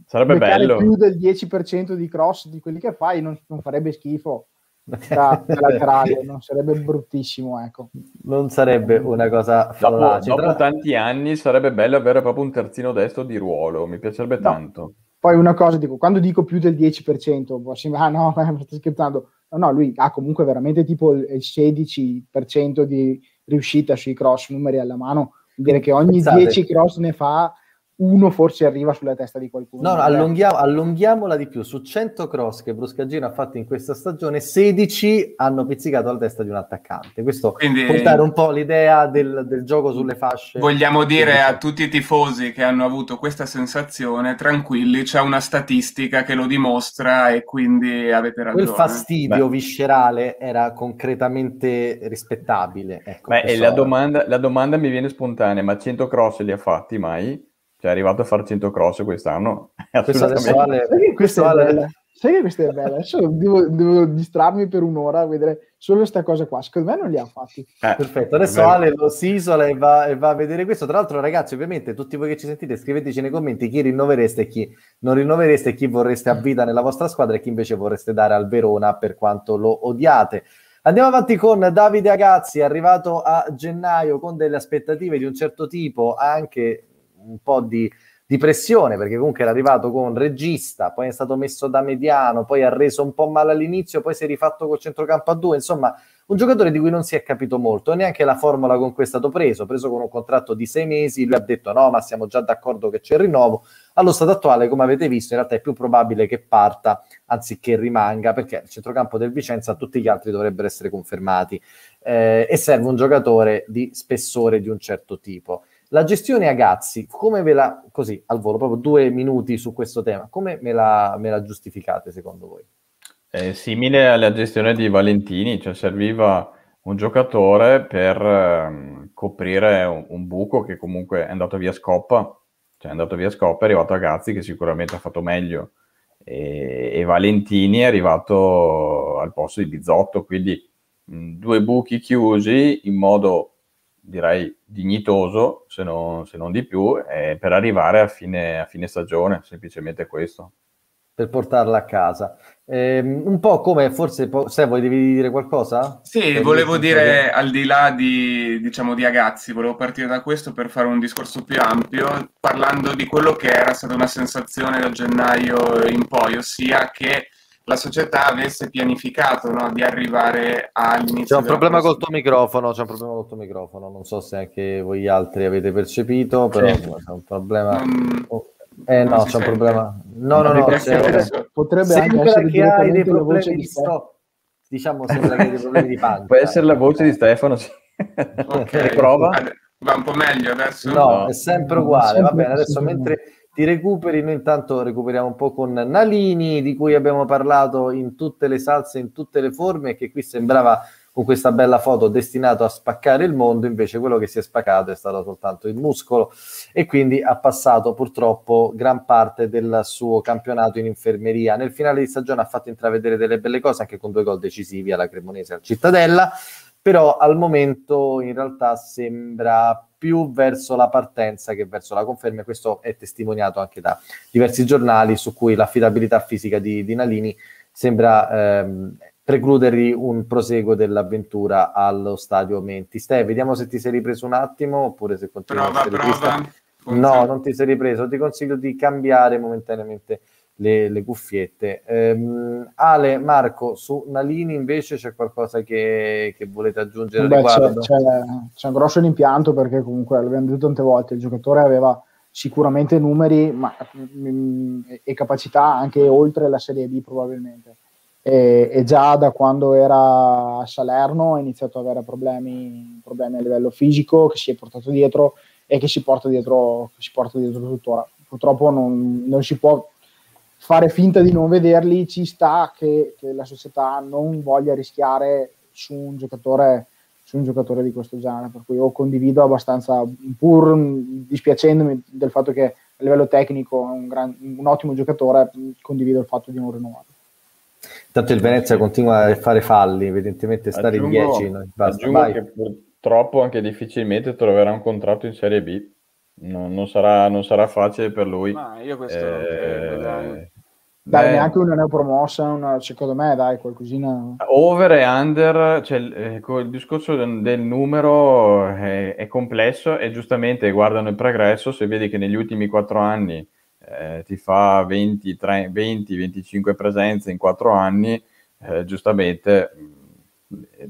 Sarebbe bello. più del 10% di cross di quelli che fai non, non farebbe schifo da, [laughs] laterale, non sarebbe bruttissimo, ecco. Non sarebbe una cosa fallace. Dopo, dopo tanti anni sarebbe bello avere proprio un terzino destro di ruolo, mi piacerebbe no. tanto. Poi una cosa, dico, quando dico più del 10%, ah [laughs] no, sto scherzando. No, no, lui ha comunque veramente tipo il 16% di riuscita sui cross, numeri alla mano, vuol dire che ogni Pensate. 10 cross ne fa uno forse arriva sulla testa di qualcuno. No, no allunghiamo, allunghiamola di più. Su 100 cross che Bruscagino ha fatto in questa stagione, 16 hanno pizzicato alla testa di un attaccante. Questo Quindi, può dare un po' l'idea del, del, gioco sulle fasce. Vogliamo dire a tutti i tifosi che hanno avuto questa sensazione, tranquilli, c'è una statistica che lo dimostra e quindi avete ragione. Quel fastidio Beh. viscerale era concretamente rispettabile. Ecco, Beh, la domanda, la domanda mi viene spontanea, ma 100 cross li ha fatti mai? Cioè è arrivato a fare 100 cross quest'anno. [laughs] Questo adesso Ale, questo Ale... Sai che questa è bella? Adesso devo, devo, distrarmi per un'ora a vedere solo questa cosa qua. Secondo me non li ha fatti. Eh, Perfetto. Adesso Ale lo si isola e va, e va, a vedere questo. Tra l'altro, ragazzi, ovviamente, tutti voi che ci sentite, scriveteci nei commenti chi rinnovereste e chi non rinnovereste, e chi vorreste a vita nella vostra squadra e chi invece vorreste dare al Verona per quanto lo odiate. Andiamo avanti con Davide Agazzi, arrivato a gennaio con delle aspettative di un certo tipo, anche un po' di, di, pressione perché comunque era arrivato con regista, poi è stato messo da mediano, poi ha reso un po' male all'inizio, poi si è rifatto col centrocampo a due, insomma un giocatore di cui non si è capito molto, neanche la formula con cui è stato preso, preso con un contratto di sei mesi, lui ha detto no ma siamo già d'accordo che c'è il rinnovo, allo stato attuale come avete visto in realtà è più probabile che parta anziché rimanga perché il centrocampo del Vicenza tutti gli altri dovrebbero essere confermati eh, e serve un giocatore di spessore di un certo tipo. La gestione a Gazzi, come ve la, così al volo, proprio due minuti su questo tema, come me la, me la giustificate secondo voi? È simile alla gestione di Valentini, cioè serviva un giocatore per eh, coprire un, un, buco che comunque è andato via Scoppa, cioè è andato via Scoppa, è arrivato a Gazzi che sicuramente ha fatto meglio e, e Valentini è arrivato al posto di Bizzotto, quindi mh, due buchi chiusi in modo direi dignitoso, se non, se non di più, eh, per arrivare a fine, a fine, stagione, semplicemente questo. Per portarla a casa. Eh, un po' come forse, se vuoi devi dire qualcosa? Sì, per volevo dire, al di là di, diciamo, di Agazzi, volevo partire da questo per fare un discorso più ampio, parlando di quello che era stata una sensazione da gennaio in poi, ossia che la società avesse pianificato no, di arrivare all'inizio. C'è un problema col tuo microfono, c'è un problema col tuo microfono, non so se anche voi altri avete percepito, però sì. c'è un problema. Non... Oh. Eh no, c'è un problema. No, no, no, c'è... potrebbe anche essere che hai dei problemi di sto... Diciamo, sembra che hai dei problemi di pancia. Può essere la voce di Stefano, sì. Okay. [laughs] Prova. Va un po' meglio adesso? No, no. è sempre uguale. Va bene, adesso mentre ti recuperi. Noi intanto recuperiamo un po' con Nalini, di cui abbiamo parlato in tutte le salse, in tutte le forme, e che qui sembrava con questa bella foto destinato a spaccare il mondo, invece quello che si è spaccato è stato soltanto il muscolo e quindi ha passato purtroppo gran parte del suo campionato in infermeria. Nel finale di stagione ha fatto intravedere delle belle cose anche con due gol decisivi alla Cremonese al Cittadella, però al momento in realtà sembra più verso la partenza che verso la conferma. Questo è testimoniato anche da diversi giornali su cui l'affidabilità fisica di, di Nalini sembra ehm, precludergli un proseguo dell'avventura allo stadio Menti. Ste, vediamo se ti sei ripreso un attimo oppure se continui prova, a essere prova. No, non ti sei ripreso. Ti consiglio di cambiare momentaneamente le, le cuffiette. Um, Ale, Marco, su Nalini invece c'è qualcosa che, che volete aggiungere Beh, c'è, c'è, c'è, un grosso impimpianto perché comunque l'abbiamo detto tante volte, il giocatore aveva sicuramente numeri ma, mh, mm, e capacità anche oltre la Serie B probabilmente. E, e, già da quando era a Salerno ha iniziato ad avere problemi, problemi, a livello fisico che si è portato dietro e che si porta dietro, si porta dietro tuttora. Purtroppo non, non si può fare finta di non vederli, ci sta che, che, la società non voglia rischiare su un giocatore su un giocatore di questo genere, per cui io condivido abbastanza, pur dispiacendomi del fatto che a livello tecnico è un, gran, un ottimo giocatore, condivido il fatto di non rinnovarlo. Intanto il Venezia continua a fare falli, evidentemente stare in 10. Aggiungo che purtroppo anche difficilmente troverà un contratto in Serie B. No, non, sarà, non, sarà, facile per lui. Ma io questo eh, dai. Beh, neanche una neopromossa, una, secondo me, dai, qualcosina. Over e under, cioè, eh, il discorso del, numero è, è, complesso e giustamente guardano il progresso, se vedi che negli ultimi quattro anni eh, ti fa 20-25 presenze in quattro anni, eh, giustamente,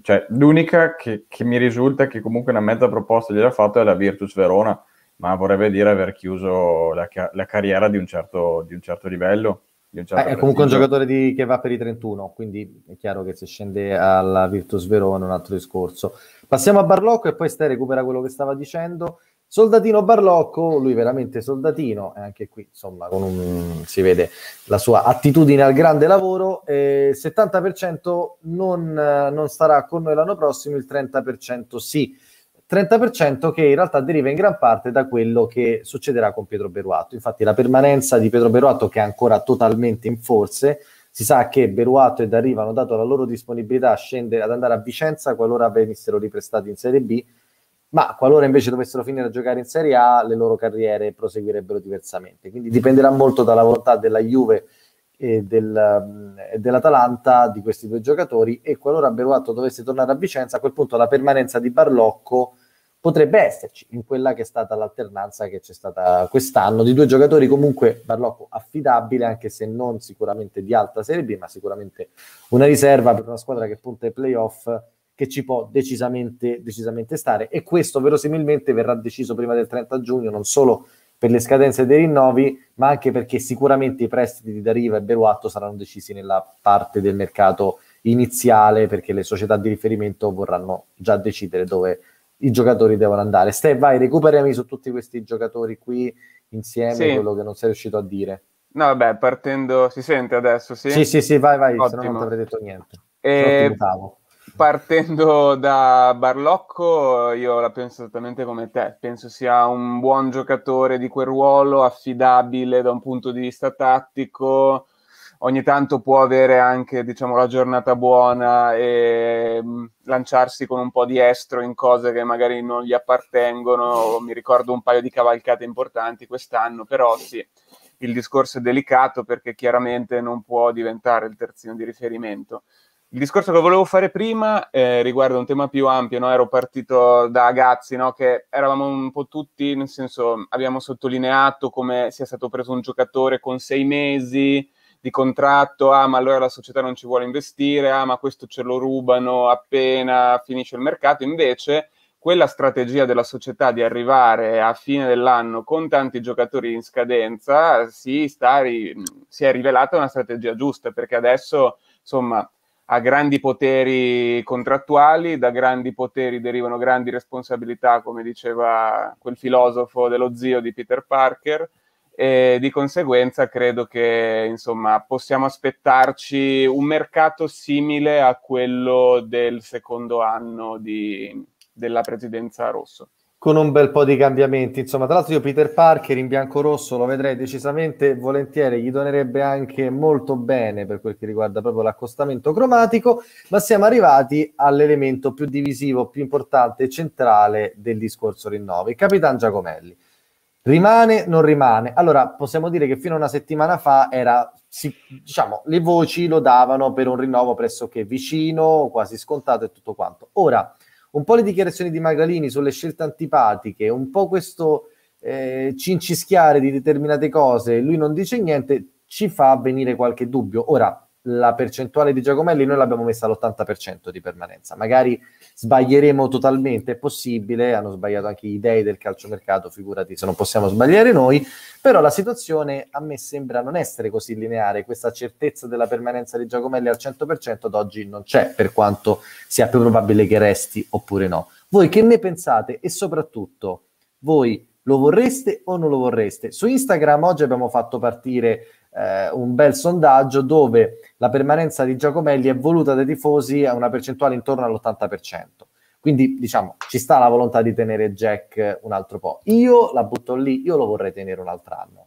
cioè, l'unica che, che, mi risulta che comunque una mezza proposta gliel'ha fatto è la Virtus Verona, ma vorrebbe dire aver chiuso la, la carriera di un certo, di un certo livello Certo eh, è comunque un giocatore di, che va per i 31, quindi è chiaro che se scende alla Virtus Verona è un altro discorso. Passiamo a Barlocco e poi Ste recupera quello che stava dicendo. Soldatino Barlocco, lui veramente soldatino, e anche qui insomma un, si vede la sua attitudine al grande lavoro. Eh, 70% non, non starà con noi l'anno prossimo, il 30% sì 30% che in realtà deriva in gran parte da quello che succederà con Pietro Beruatto. Infatti la permanenza di Pietro Beruatto che è ancora totalmente in forze, si sa che Beruatto e D'Arriva hanno dato la loro disponibilità a scendere, ad andare a Vicenza qualora venissero riprestati in Serie B, ma qualora invece dovessero finire a giocare in Serie A, le loro carriere proseguirebbero diversamente. Quindi dipenderà molto dalla volontà della Juve e, del, dell'Atalanta di questi due giocatori e qualora Beruatto dovesse tornare a Vicenza, a quel punto la permanenza di Barlocco potrebbe esserci in quella che è stata l'alternanza che c'è stata quest'anno di due giocatori comunque Barlocco affidabile anche se non sicuramente di alta Serie B ma sicuramente una riserva per una squadra che punta ai playoff che ci può decisamente, decisamente stare. E questo verosimilmente verrà deciso prima del 30 giugno non solo per le scadenze dei rinnovi ma anche perché sicuramente i prestiti di Dariva e Beruatto saranno decisi nella parte del mercato iniziale perché le società di riferimento vorranno già decidere dove i giocatori devono andare. Ste, vai, recuperami su tutti questi giocatori qui insieme, sì. quello che non sei riuscito a dire. No, vabbè, partendo, si sente adesso, sì? Sì, sì, sì, vai, vai, se no non ti avrei detto niente. E... Partendo da Barlocco, io la penso esattamente come te, penso sia un buon giocatore di quel ruolo, affidabile da un punto di vista tattico, ogni tanto può avere anche diciamo, la giornata buona e mm, lanciarsi con un po' di estro in cose che magari non gli appartengono. Mi ricordo un paio di cavalcate importanti quest'anno, però sì, il discorso è delicato perché chiaramente non può diventare il terzino di riferimento. Il discorso che volevo fare prima eh, riguarda un tema più ampio, no? ero partito da Agazzi, no? che eravamo un po' tutti, nel senso abbiamo sottolineato come sia stato preso un giocatore con sei mesi, di contratto, ah ma allora la società non ci vuole investire, ah ma questo ce lo rubano appena finisce il mercato, invece quella strategia della società di arrivare a fine dell'anno con tanti giocatori in scadenza si, ri- si è rivelata una strategia giusta perché adesso insomma ha grandi poteri contrattuali, da grandi poteri derivano grandi responsabilità, come diceva quel filosofo dello zio di Peter Parker, e di conseguenza credo che insomma possiamo aspettarci un mercato simile a quello del secondo anno di, della presidenza Rosso con un bel po' di cambiamenti. Insomma, tra l'altro io Peter Parker in bianco-rosso lo vedrei decisamente volentieri, gli donerebbe anche molto bene per quel che riguarda proprio l'accostamento cromatico, ma siamo arrivati all'elemento più divisivo, più importante e centrale del discorso rinnovi, Capitan Giacomelli. Rimane, non rimane. Allora, possiamo dire che fino a una settimana fa era, si, diciamo, le voci lo davano per un rinnovo pressoché vicino, quasi scontato e tutto quanto. Ora, un po' le dichiarazioni di Magalini sulle scelte antipatiche, un po' questo eh, cincischiare di determinate cose, lui non dice niente, ci fa venire qualche dubbio. Ora, la percentuale di Giacomelli noi l'abbiamo messa all'80% di permanenza. Magari sbaglieremo totalmente, è possibile, hanno sbagliato anche gli dei del calciomercato, figurati se non possiamo sbagliare noi, però la situazione a me sembra non essere così lineare, questa certezza della permanenza di Giacomelli al 100% ad oggi non c'è, per quanto sia più probabile che resti oppure no. Voi che ne pensate e soprattutto voi lo vorreste o non lo vorreste? Su Instagram oggi abbiamo fatto partire eh, un bel sondaggio dove la permanenza di Giacomelli è voluta dai tifosi a una percentuale intorno all'80%. Quindi diciamo ci sta la volontà di tenere Jack un altro po'. Io la butto lì, io lo vorrei tenere un altro anno.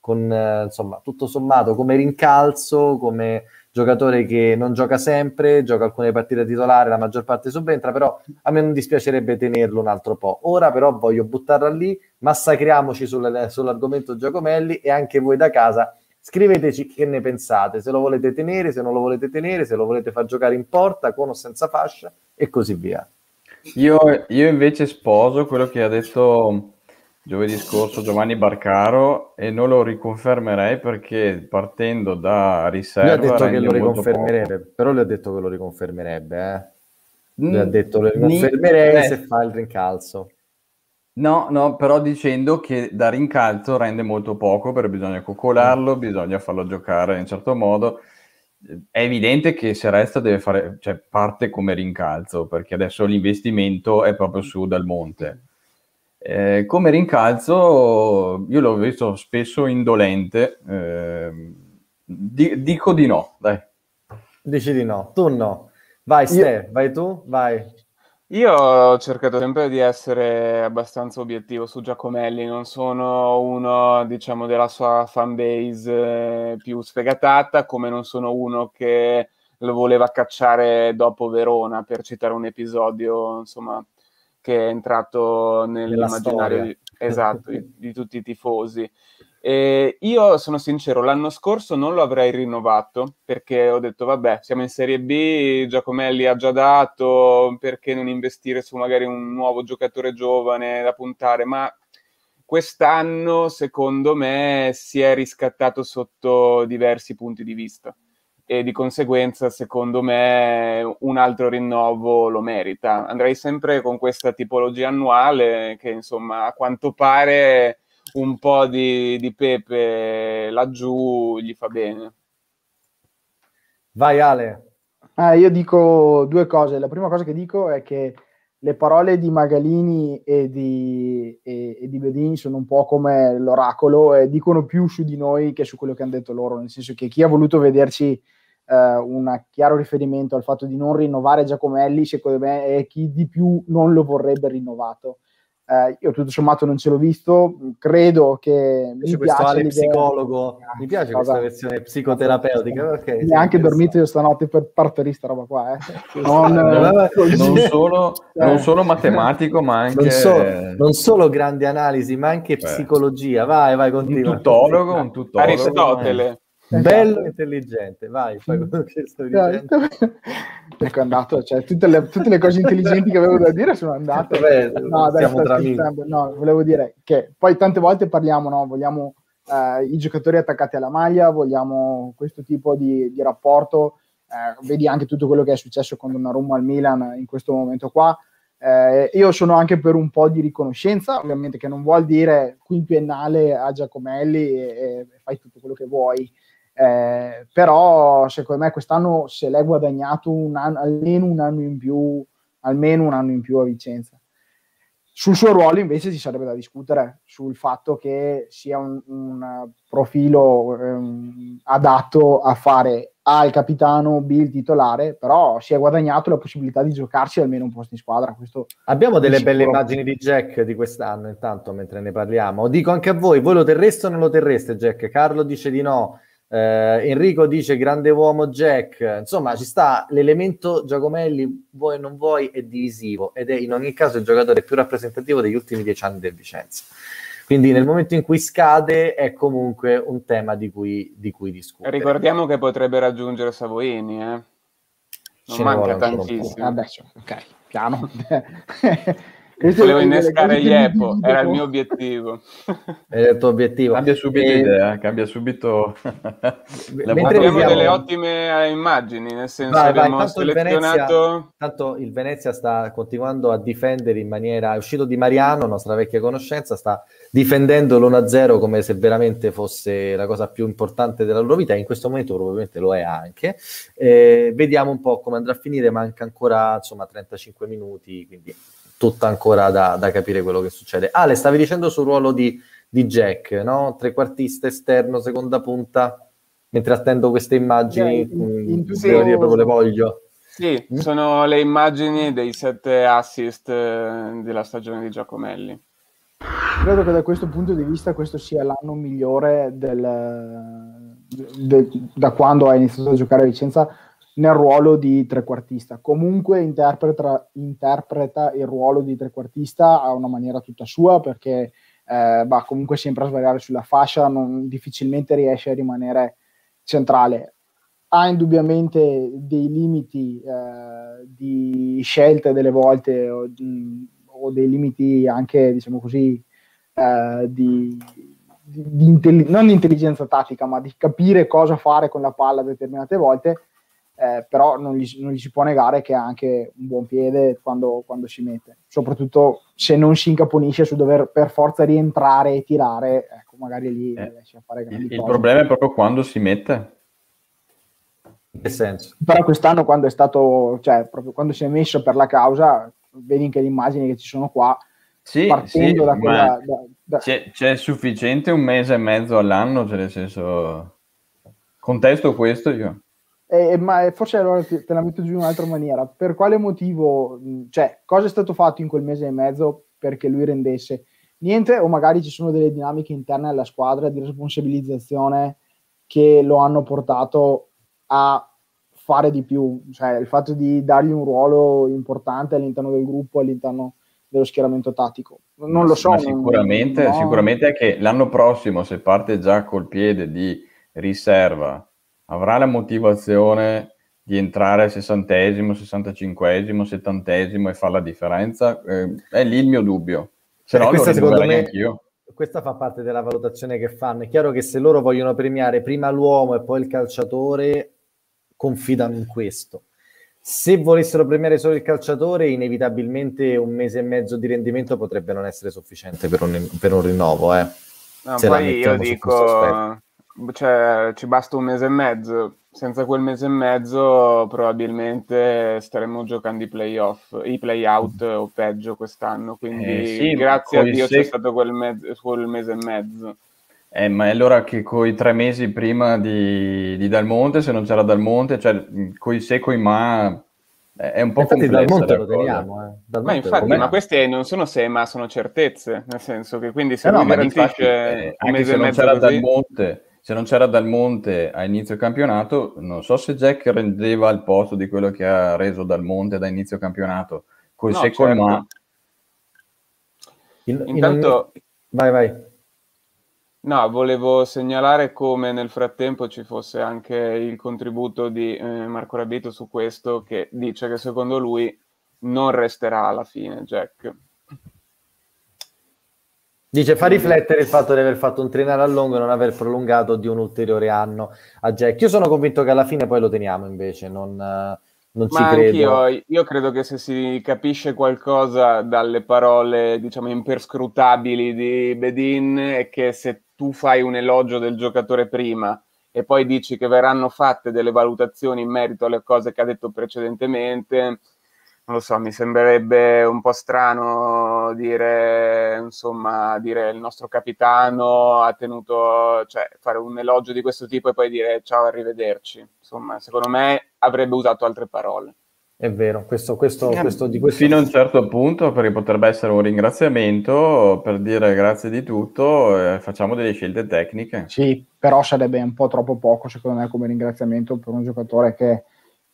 Con eh, insomma tutto sommato come rincalzo, come giocatore che non gioca sempre, gioca alcune partite titolari, la maggior parte subentra, però a me non dispiacerebbe tenerlo un altro po'. Ora però voglio buttarla lì, massacriamoci sul, sull'argomento Giacomelli e anche voi da casa Scriveteci che ne pensate, se lo volete tenere, se non lo volete tenere, se lo volete far giocare in porta con o senza fascia e così via. Io, io invece sposo quello che ha detto giovedì scorso Giovanni Barcaro e non lo riconfermerei perché partendo da riserva... Lui ha detto che lo riconfermerebbe, però lui ha detto che lo riconfermerebbe, eh? Lui mm, ha detto lo riconfermerei ni- se fa il rincalzo. No, no, però dicendo che da rincalzo rende molto poco perché bisogna coccolarlo, mm. bisogna farlo giocare in un certo modo. È evidente che se resta deve fare cioè, parte come rincalzo perché adesso l'investimento è proprio su dal monte. Eh, come rincalzo io l'ho visto spesso indolente, eh, di, dico di no, dai. Dici di no, tu no. Vai Ste, io... vai tu, vai. Io ho cercato sempre di essere abbastanza obiettivo su Giacomelli, non sono uno, diciamo, della sua fanbase eh, più sfegatata, come non sono uno che lo voleva cacciare dopo Verona, per citare un episodio, insomma, che è entrato nell'immaginario di, esatto, [laughs] di, di tutti i tifosi. E io sono sincero, l'anno scorso non lo avrei rinnovato perché ho detto vabbè, siamo in Serie B, Giacomelli ha già dato, perché non investire su magari un nuovo giocatore giovane da puntare, ma quest'anno secondo me si è riscattato sotto diversi punti di vista e di conseguenza secondo me un altro rinnovo lo merita. Andrei sempre con questa tipologia annuale che insomma a quanto pare un po' di, di pepe laggiù gli fa bene. Vai Ale. Eh, io dico due cose. La prima cosa che dico è che le parole di Magalini e di, e, e di Bedini sono un po' come l'oracolo e dicono più su di noi che su quello che hanno detto loro, nel senso che chi ha voluto vederci eh, un chiaro riferimento al fatto di non rinnovare Giacomelli, secondo me è chi di più non lo vorrebbe rinnovato. Eh, io tutto sommato non ce l'ho visto, credo che mi piace questo Ale psicologo, mi piace cosa... questa versione psicoterapeutica. Okay, sì, anche dormito io stanotte per partorire sta roba qua. Eh. Non, [laughs] non, solo, non, solo, matematico, ma anche... Non solo, non solo grandi analisi, ma anche Beh. psicologia. Vai, vai, continua. Un tutologo, un tutologo. Aristotele. Esatto. Bello e intelligente, vai, fai quello che sto dicendo. [laughs] ecco, è andato, cioè, tutte le, tutte le, cose intelligenti che avevo da dire sono andate. Beh, no, dai, no, volevo dire che poi tante volte parliamo, no, vogliamo eh, i giocatori attaccati alla maglia, vogliamo questo tipo di, di rapporto. Eh, vedi anche tutto quello che è successo con Donnarumma al Milan in questo momento qua. Eh, io sono anche per un po' di riconoscenza, ovviamente che non vuol dire quinquennale a Giacomelli e, e fai tutto quello che vuoi, eh, però secondo me quest'anno se l'è guadagnato un anno, almeno un anno in più, almeno un anno in più a Vicenza. Sul suo ruolo invece ci sarebbe da discutere sul fatto che sia un, un profilo ehm, adatto a fare A il capitano, B il titolare, però si è guadagnato la possibilità di giocarsi almeno un posto in squadra. Questo Abbiamo delle belle immagini di Jack di quest'anno, intanto mentre ne parliamo. Dico anche a voi, voi lo terreste o non lo terreste Jack? Carlo dice di no, eh, Enrico dice grande uomo Jack, insomma ci sta l'elemento Giacomelli, vuoi o non vuoi, è divisivo ed è in ogni caso il giocatore più rappresentativo degli ultimi dieci anni del Vicenza. Quindi nel momento in cui scade è comunque un tema di cui, di cui discutere. Ricordiamo che potrebbe raggiungere Savoini, eh? non Ce manca tantissimo. Vabbè, ok, piano. [laughs] Volevo innescare gli Epo, era il mio obiettivo. [laughs] Era il tuo obiettivo. Cambia subito e... idea, cambia subito... [laughs] Abbiamo delle ottime immagini, nel senso vai, che abbiamo tanto selezionato... Il Venezia, tanto il Venezia sta continuando a difendere in maniera... È uscito Di Mariano, nostra vecchia conoscenza, sta difendendo l'1-0 come se veramente fosse la cosa più importante della loro vita, e in questo momento probabilmente lo è anche. Eh, vediamo un po' come andrà a finire, manca ancora insomma 35 minuti, quindi tutto ancora da, da, capire quello che succede. Ale, stavi dicendo sul ruolo di, di Jack, no? Trequartista esterno, seconda punta, mentre attendo queste immagini, yeah, in, in, sì, proprio le voglio. Sì, mm? sono le immagini dei sette assist eh, della stagione di Giacomelli. Credo che da questo punto di vista questo sia l'anno migliore del, de, da quando ha iniziato a giocare a Vicenza nel ruolo di trequartista. Comunque interpreta, interpreta, il ruolo di trequartista a una maniera tutta sua perché eh, va comunque sempre a sbagliare sulla fascia, non, difficilmente riesce a rimanere centrale. Ha indubbiamente dei limiti eh, di scelte delle volte o, o, dei limiti anche, diciamo così, eh, di, di intelli- non di intelligenza tattica, ma di capire cosa fare con la palla determinate volte eh, però non gli, non gli, si può negare che ha anche un buon piede quando, quando, si mette, soprattutto se non si incaponisce su dover per forza rientrare e tirare, ecco, magari lì eh, riesce a fare grandi il, cose. Il problema è proprio quando si mette. In che senso? Però quest'anno quando è stato, cioè proprio quando si è messo per la causa, vedi anche le immagini che ci sono qua, sì, partendo sì, da quella... Da, da... C'è, c'è, sufficiente un mese e mezzo all'anno, cioè nel senso... Contesto questo io. Eh, ma forse allora te, la metto giù in un'altra maniera. Per quale motivo, cioè, cosa è stato fatto in quel mese e mezzo perché lui rendesse? Niente, o magari ci sono delle dinamiche interne alla squadra di responsabilizzazione che lo hanno portato a fare di più, cioè il fatto di dargli un ruolo importante all'interno del gruppo, all'interno dello schieramento tattico. Non lo so. Ma sicuramente, non... sicuramente è che l'anno prossimo, se parte già col piede di riserva avrà la motivazione di entrare al sessantesimo, sessantacinquesimo, settantesimo e fare la differenza? Eh, è lì il mio dubbio. Se no, questa, secondo me, anch'io. questa fa parte della valutazione che fanno. È chiaro che se loro vogliono premiare prima l'uomo e poi il calciatore, confidano in questo. Se volessero premiare solo il calciatore, inevitabilmente un mese e mezzo di rendimento potrebbe non essere sufficiente per un, per un rinnovo. Eh. No, poi io dico, cioè, ci basta un mese e mezzo. Senza quel mese e mezzo probabilmente staremmo giocando i playoff, i playout o peggio quest'anno. Quindi eh sì, grazie a Dio se... c'è stato quel, mezzo, quel mese e mezzo. Eh, ma è allora che coi tre mesi prima di, di Dalmonte, se non c'era Dalmonte, cioè coi se, coi ma, è un po' infatti Dalmonte lo teniamo. Eh. Dalmonte ma infatti, ma queste non sono se, ma sono certezze, nel senso che quindi se eh no, garantisce infatti, eh, un mese e mezzo così... Dalmonte se non c'era Dal Monte a inizio campionato, non so se Jack rendeva al posto di quello che ha reso Dal Monte da inizio campionato. Col no, secco certo. ma... In, Intanto... In... Vai, vai. No, volevo segnalare come nel frattempo ci fosse anche il contributo di eh, Marco Rabito su questo, che dice che secondo lui non resterà alla fine Jack. Dice fa riflettere il fatto di aver fatto un triennale a lungo e non aver prolungato di un ulteriore anno a Jack. Io sono convinto che alla fine poi lo teniamo invece, non, non ci credo. io credo che se si capisce qualcosa dalle parole, diciamo, imperscrutabili di Bedin è che se tu fai un elogio del giocatore prima e poi dici che verranno fatte delle valutazioni in merito alle cose che ha detto precedentemente, non lo so, mi sembrerebbe un po' strano dire, insomma, dire il nostro capitano ha tenuto, cioè fare un elogio di questo tipo e poi dire ciao, arrivederci. Insomma, secondo me avrebbe usato altre parole. È vero, questo, questo, eh, questo di questo... Fino a un certo punto, perché potrebbe essere un ringraziamento per dire grazie di tutto, eh, facciamo delle scelte tecniche. Sì, però sarebbe un po' troppo poco, secondo me, come ringraziamento per un giocatore che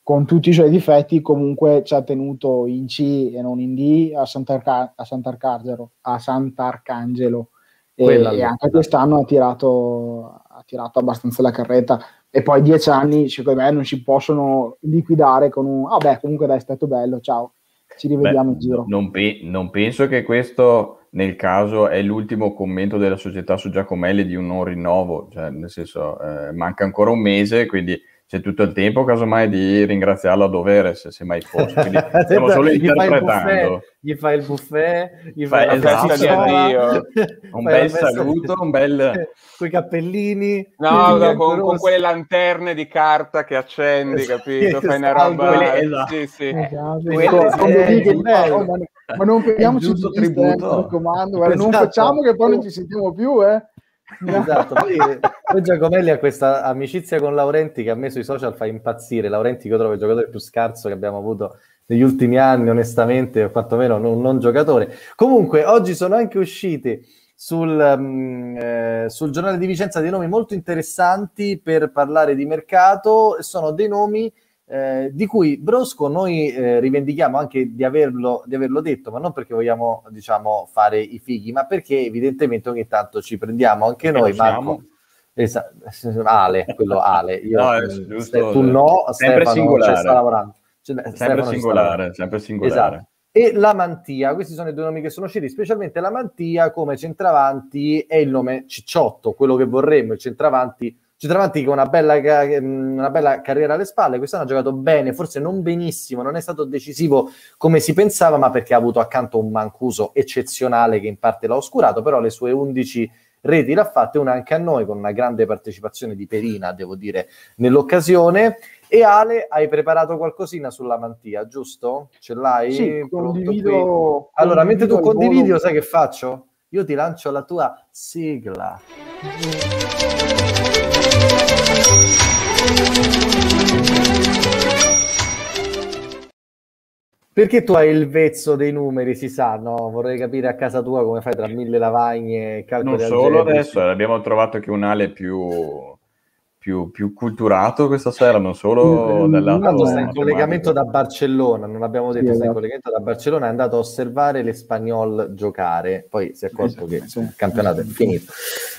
con tutti i suoi difetti, comunque ci ha tenuto in C e non in D a, Sant'Arca- a, Sant'Arcangelo, a Sant'Arcangelo. E, e, anche quest'anno ha tirato, ha tirato abbastanza la carretta. E poi dieci anni, secondo me, non si possono liquidare con un ah beh, comunque dai, è stato bello, ciao. ci rivediamo Beh, in giro. Non, pe- non, penso che questo, nel caso, è l'ultimo commento della società su Giacomelli di un non rinnovo, cioè, nel senso, eh, manca ancora un mese, quindi c'è tutto il tempo, casomai, di ringraziarlo a dovere, se, se mai fosse. Quindi [laughs] stiamo solo interpretando. Gli fai il buffet, gli fai, la festa di addio, [laughs] un bel saluto, un bel... [laughs] Con i cappellini. No, no con, con, quelle lanterne di carta che accendi, capito? Fai una roba... Quelle, esatto. Sì, sì. Esatto. Quelle, ma non prendiamoci il tributo, eh, mi raccomando, esatto. non facciamo che poi non ci sentiamo più, eh. Esatto, poi, [laughs] poi Giacomelli ha questa amicizia con Laurenti che a me sui social fa impazzire. Laurenti che io trovo il giocatore più scarso che abbiamo avuto negli ultimi anni, onestamente, o quantomeno non, non giocatore. Comunque, oggi sono anche usciti sul, um, eh, sul giornale di Vicenza dei nomi molto interessanti per parlare di mercato. Sono dei nomi eh, di cui Brosco noi eh, rivendichiamo anche di averlo, di averlo, detto, ma non perché vogliamo diciamo, fare i fighi, ma perché evidentemente ogni tanto ci prendiamo anche e noi, Marco. Esa- Ale, quello Ale. Io, no, giusto, tu no, sempre Stefano singolare. sta lavorando. Cioè, sempre singolare, sempre singolare. Esatto. E la Mantia, questi sono i due nomi che sono usciti, specialmente la Mantia come centravanti è il nome cicciotto, quello che vorremmo, il centravanti centravanti con una bella, una bella carriera alle spalle, quest'anno ha giocato bene, forse non benissimo, non è stato decisivo come si pensava, ma perché ha avuto accanto un Mancuso eccezionale che in parte l'ha oscurato, però le sue 11 reti l'ha fatte, una anche a noi, con una grande partecipazione di Perina, devo dire, nell'occasione. E Ale, hai preparato qualcosina sulla mantia, giusto? Ce l'hai? Sì, condivido, allora, mentre tu condividi, sai che faccio? Io ti lancio la tua sigla. Perché tu hai il vezzo dei numeri, si sa, no? Vorrei capire a casa tua come fai tra mille lavagne e calcoli Non solo adesso, abbiamo trovato che un Ale più, più, più culturato questa sera, non solo mm, dall'altro. sta in collegamento da Barcellona, non abbiamo detto, sì, sta in esatto. collegamento da Barcellona, è andato a osservare l'Espagnol giocare, poi si è accorto che insomma, il campionato è finito,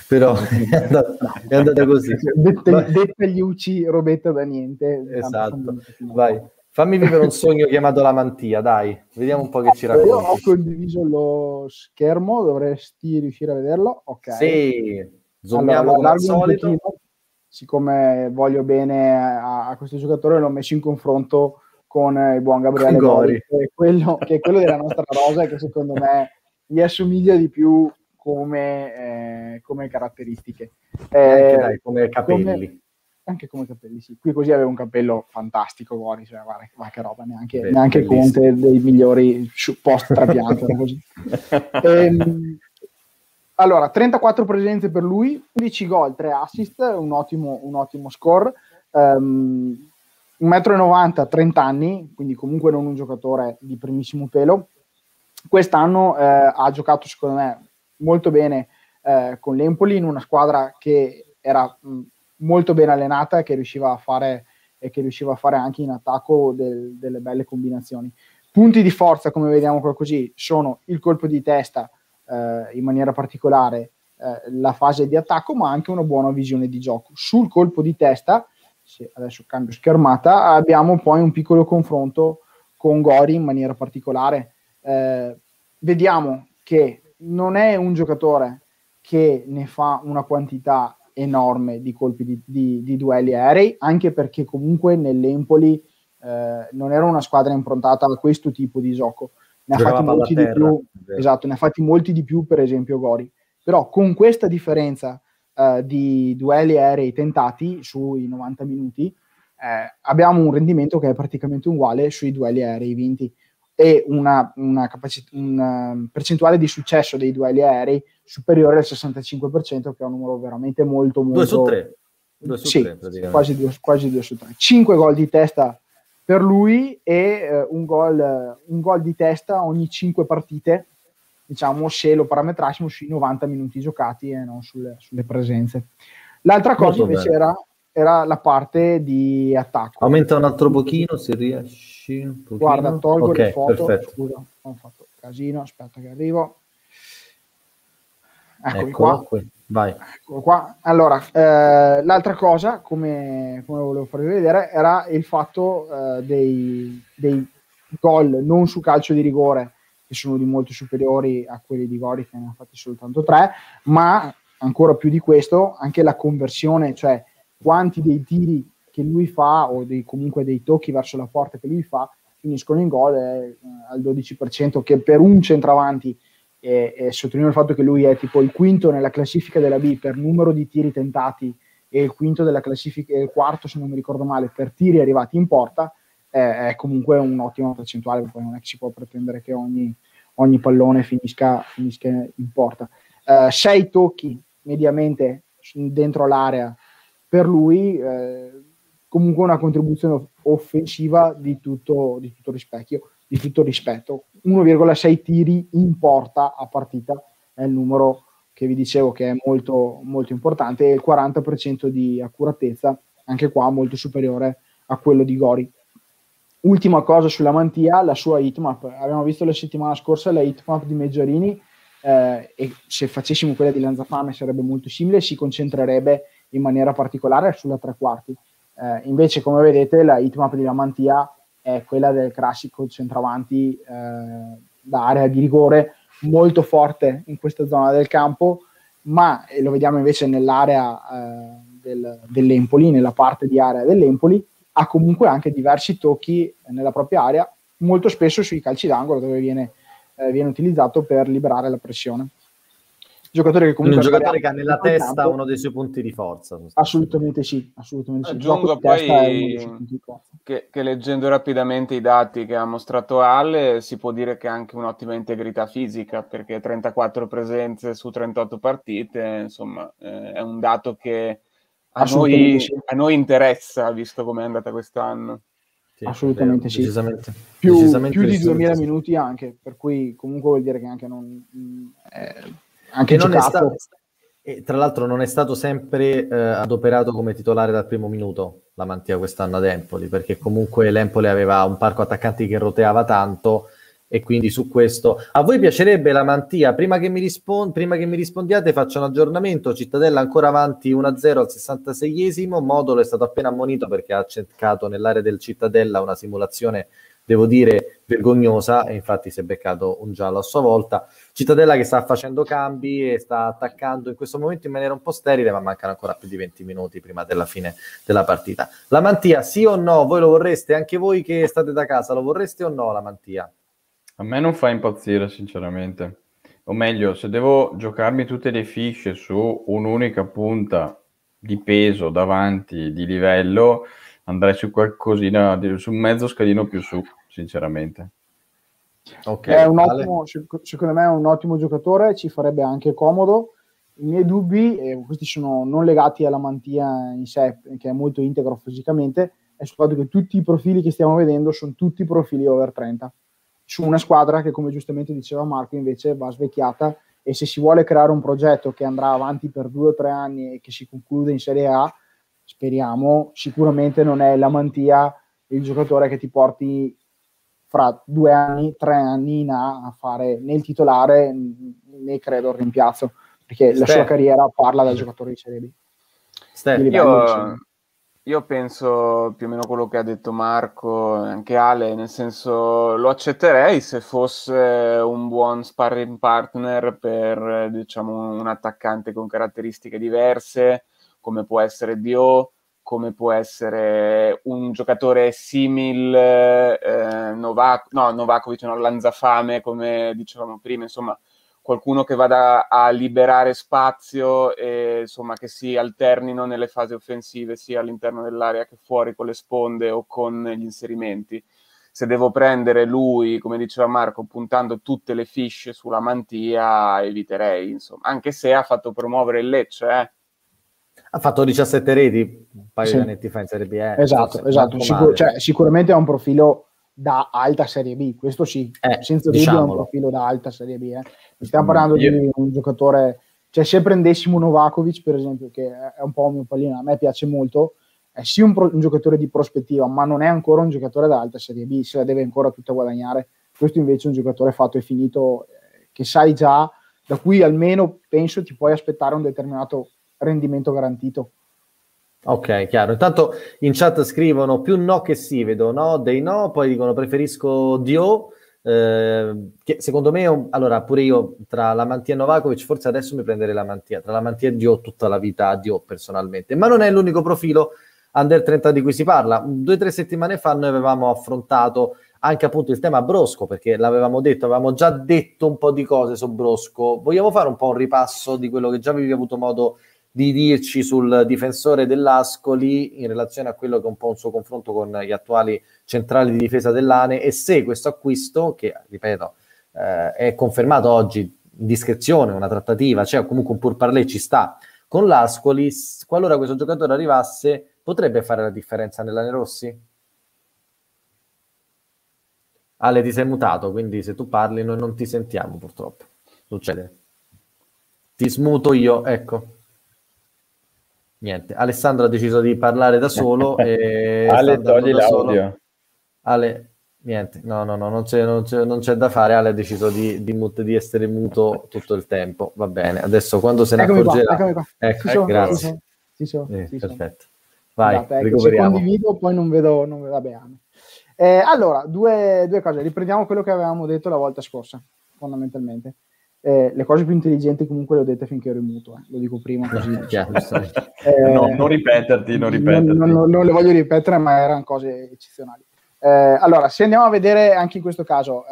però [laughs] è andata, è andata così. Dette gli UC robetta da niente. Esatto, vai. Fammi vivere un sogno chiamato la mantia, dai, vediamo un po' che ci racconti. Io ho condiviso lo schermo, dovresti riuscire a vederlo. Ok. Sì, zoomiamo allora, come al solito. Siccome voglio bene a, a, questo giocatore, l'ho messo in confronto con il buon Gabriele Gori, che è, quello, che è quello della nostra rosa e che secondo me gli assomiglia di più come, eh, come caratteristiche. Eh, dai, come capelli. Come, anche come capelli, sì. Qui così aveva un capello fantastico, Gori, cioè, guarda, guarda che roba, neanche, Beh, neanche Conte dei migliori post trapianto. [laughs] ehm, allora, 34 presenze per lui, 11 gol, 3 assist, un ottimo, un ottimo score. Um, 1,90 m, 30 anni, quindi comunque non un giocatore di primissimo pelo. Quest'anno eh, ha giocato, secondo me, molto bene eh, con l'Empoli in una squadra che era mh, molto ben allenata e che riusciva a fare, e che riusciva a fare anche in attacco del, delle belle combinazioni. Punti di forza, come vediamo qua così, sono il colpo di testa eh, in maniera particolare, eh, la fase di attacco, ma anche una buona visione di gioco. Sul colpo di testa, se adesso cambio schermata, abbiamo poi un piccolo confronto con Gori in maniera particolare. Eh, vediamo che non è un giocatore che ne fa una quantità enorme di colpi di, di, di duelli aerei, anche perché comunque nell'Empoli eh, non era una squadra improntata a questo tipo di gioco. Ne ha fatti molti di più, esatto, ne ha fatti molti di più, per esempio Gori. Però con questa differenza eh, di duelli aerei tentati sui 90 minuti, eh, abbiamo un rendimento che è praticamente uguale sui duelli aerei vinti e una, una, capaci- una percentuale di successo dei duelli aerei superiore al 65%, che è un numero veramente molto, molto... 2 su 3. 2 su sì, 3 quasi 2, quasi 2 su 3. 5 gol di testa per lui e eh, un, gol, un gol di testa ogni 5 partite, diciamo, se lo parametrassimo sui 90 minuti giocati e non sulle, sulle presenze. L'altra cosa molto invece era, era, la parte di attacco. Aumenta un altro pochino se riesci. Guarda, tolgo okay, le foto. Perfetto. Scusa, ho fatto casino, aspetta che arrivo. Eccomi Eccolo qua. Qui. Vai. Eccolo qua. Allora, eh, l'altra cosa, come, come, volevo farvi vedere, era il fatto eh, dei, dei, gol non su calcio di rigore, che sono di molto superiori a quelli di Gori, che ne ha fatti soltanto tre, ma ancora più di questo, anche la conversione, cioè quanti dei tiri che lui fa o dei, comunque dei tocchi verso la porta che lui fa finiscono in gol eh, al 12% che per un centravanti e, e sottolineo il fatto che lui è tipo il quinto nella classifica della B per numero di tiri tentati e il quinto della classifica, il quarto se non mi ricordo male, per tiri arrivati in porta, è, è comunque un'ottima percentuale, poi non è che si può pretendere che ogni, ogni pallone finisca, finisca, in porta. Uh, sei tocchi mediamente dentro l'area per lui, eh, comunque una contribuzione offensiva di tutto, di tutto rispecchio di tutto rispetto. 1,6 tiri in porta a partita è il numero che vi dicevo che è molto, molto importante e il 40% di accuratezza, anche qua molto superiore a quello di Gori. Ultima cosa sulla Mantia, la sua hitmap. Abbiamo visto la settimana scorsa la hitmap di Meggiorini eh, e se facessimo quella di Lanzafame sarebbe molto simile, si concentrerebbe in maniera particolare sulla tre quarti. Eh, invece, come vedete, la hitmap di Lamantia è quella del classico centravanti eh, da area di rigore molto forte in questa zona del campo, ma lo vediamo invece nell'area eh, del, dell'Empoli, nella parte di area dell'Empoli, ha comunque anche diversi tocchi nella propria area, molto spesso sui calci d'angolo dove viene, eh, viene utilizzato per liberare la pressione giocatore che comunque un giocatore che ha nella testa campo. uno dei suoi punti di forza. Assolutamente sì, assolutamente sì. Aggiungo poi che, che, leggendo rapidamente i dati che ha mostrato Ale, si può dire che ha anche un'ottima integrità fisica, perché 34 presenze su 38 partite, insomma, eh, è un dato che a noi, sì. a noi interessa, visto come è andata quest'anno. Sì, assolutamente sì. Decisamente, più, decisamente più di 2000 minuti anche, per cui comunque vuol dire che anche non... Eh, anche non giocato. È stato, e tra l'altro non è stato sempre eh, adoperato come titolare dal primo minuto la Mantia quest'anno ad Empoli, perché comunque l'Empoli aveva un parco attaccanti che roteava tanto e quindi su questo a voi piacerebbe la Mantia? Prima che mi, rispon- prima che mi rispondiate faccio un aggiornamento, Cittadella ancora avanti 1-0 al 66esimo, Modulo è stato appena ammonito perché ha cercato nell'area del Cittadella una simulazione devo dire vergognosa e infatti si è beccato un giallo a sua volta. Cittadella che sta facendo cambi e sta attaccando in questo momento in maniera un po' sterile, ma mancano ancora più di 20 minuti prima della fine della partita. La Mantia, sì o no? Voi lo vorreste? Anche voi che state da casa, lo vorreste o no la Mantia? A me non fa impazzire, sinceramente. O meglio, se devo giocarmi tutte le fisce su un'unica punta di peso davanti, di livello, andrei su qualcosina, su un mezzo scalino più su, sinceramente. Okay, è un ottimo, secondo me è un ottimo giocatore, ci farebbe anche comodo. I miei dubbi, e questi sono non legati alla mantia in sé, che è molto integro fisicamente, è sul fatto che tutti i profili che stiamo vedendo sono tutti profili over 30. Su una squadra che, come giustamente diceva Marco, invece va svecchiata e se si vuole creare un progetto che andrà avanti per due o tre anni e che si conclude in Serie A, speriamo, sicuramente non è la mantia il giocatore che ti porti fra due anni, tre anni in A a fare né il titolare né credo il rimpiazzo, perché Ste. la sua carriera parla da giocatore di Serie B. Ste, io, io, penso più o meno quello che ha detto Marco, anche Ale, nel senso lo accetterei se fosse un buon sparring partner per diciamo, un attaccante con caratteristiche diverse, come può essere Dio, come può essere un giocatore simil eh, Novak, no, Novakovic, no, Lanzafame, come dicevamo prima, insomma, qualcuno che vada a liberare spazio e insomma che si alternino nelle fasi offensive sia all'interno dell'area che fuori con le sponde o con gli inserimenti. Se devo prendere lui, come diceva Marco, puntando tutte le fiche sulla mantia, eviterei, insomma, anche se ha fatto promuovere il Lecce, eh ha fatto 17 reti un paio sì. di anni fa in Serie B. Eh. Esatto, esatto. Sicur- cioè, sicuramente ha un profilo da alta Serie B, questo sì, eh, senza dubbio è un profilo da alta Serie B. Eh. Stiamo parlando Io... di un giocatore, cioè se prendessimo Novakovic per esempio, che è un po' un mio pallino, a me piace molto, è sì un, pro- un, giocatore di prospettiva, ma non è ancora un giocatore da alta Serie B, se la deve ancora tutta guadagnare. Questo invece è un giocatore fatto e finito, eh, che sai già, da cui almeno penso ti puoi aspettare un determinato rendimento garantito. Ok, chiaro. Intanto in chat scrivono più no che sì, vedo no, dei no, poi dicono preferisco Dio, eh, che secondo me, allora pure io tra la mantia e Novakovic, forse adesso mi prenderei la mantia, tra la mantia e Dio tutta la vita Dio personalmente, ma non è l'unico profilo under 30 di cui si parla. Due o tre settimane fa noi avevamo affrontato anche appunto il tema Brosco, perché l'avevamo detto, avevamo già detto un po' di cose su Brosco. Vogliamo fare un po' un ripasso di quello che già avevi avuto modo di dirci sul difensore dell'Ascoli in relazione a quello che è un po' un suo confronto con gli attuali centrali di difesa dell'ANE e se questo acquisto, che ripeto eh, è confermato oggi discrezione, una trattativa, cioè comunque un pur parlé ci sta con l'Ascoli, qualora questo giocatore arrivasse potrebbe fare la differenza nell'Ane Rossi? Ale, ti sei mutato, quindi se tu parli noi non ti sentiamo purtroppo. Succede. Ti smuto io, ecco. Niente, Alessandro ha deciso di parlare da solo. [laughs] e Ale, togli l'audio. Solo. Ale, niente, no, no, no, non c'è, non c'è, non c'è da fare. Ale ha deciso di, di, mut- di, essere muto tutto il tempo. Va bene, adesso quando se ne eccomi accorgerà... Qua, qua. Ecco, eh, grazie. Sì, sì, sì, eh, perfetto. Vai, Andate, ecco, condivido poi non vedo, non vedo bene. Eh, allora, due, due, cose. Riprendiamo quello che avevamo detto la volta scorsa, fondamentalmente. Eh, le cose più intelligenti comunque le ho dette finché ero in muto, eh. lo dico prima così. [laughs] [laughs] eh, no, non ripeterti, non ripeterti. Non, non, non, le voglio ripetere, ma erano cose eccezionali. Eh, allora, se andiamo a vedere anche in questo caso,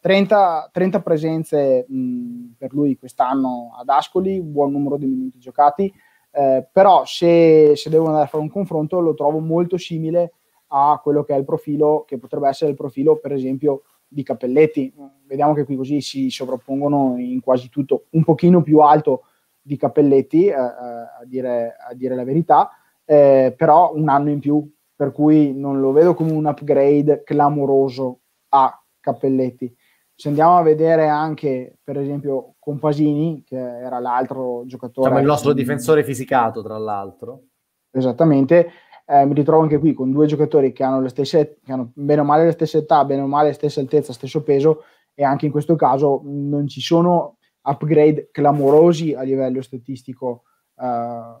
30, eh, 30, presenze mh, per lui quest'anno ad Ascoli, buon numero di minuti giocati, eh, però se, se devo andare a fare un confronto lo trovo molto simile a quello che è il profilo, che potrebbe essere il profilo per esempio di Cappelletti. Vediamo che qui così si sovrappongono in quasi tutto, un pochino più alto di Cappelletti, eh, eh, a, dire, a, dire, la verità, eh, però un anno in più, per cui non lo vedo come un upgrade clamoroso a Cappelletti. Se andiamo a vedere anche, per esempio, Compasini, che era l'altro giocatore... Siamo il nostro difensore fisicato, tra l'altro. Esattamente, eh, mi ritrovo anche qui con due giocatori che hanno, le stesse, che hanno bene o male le stesse età, bene o male la stessa altezza, stesso peso e anche in questo caso non ci sono upgrade clamorosi a livello statistico eh,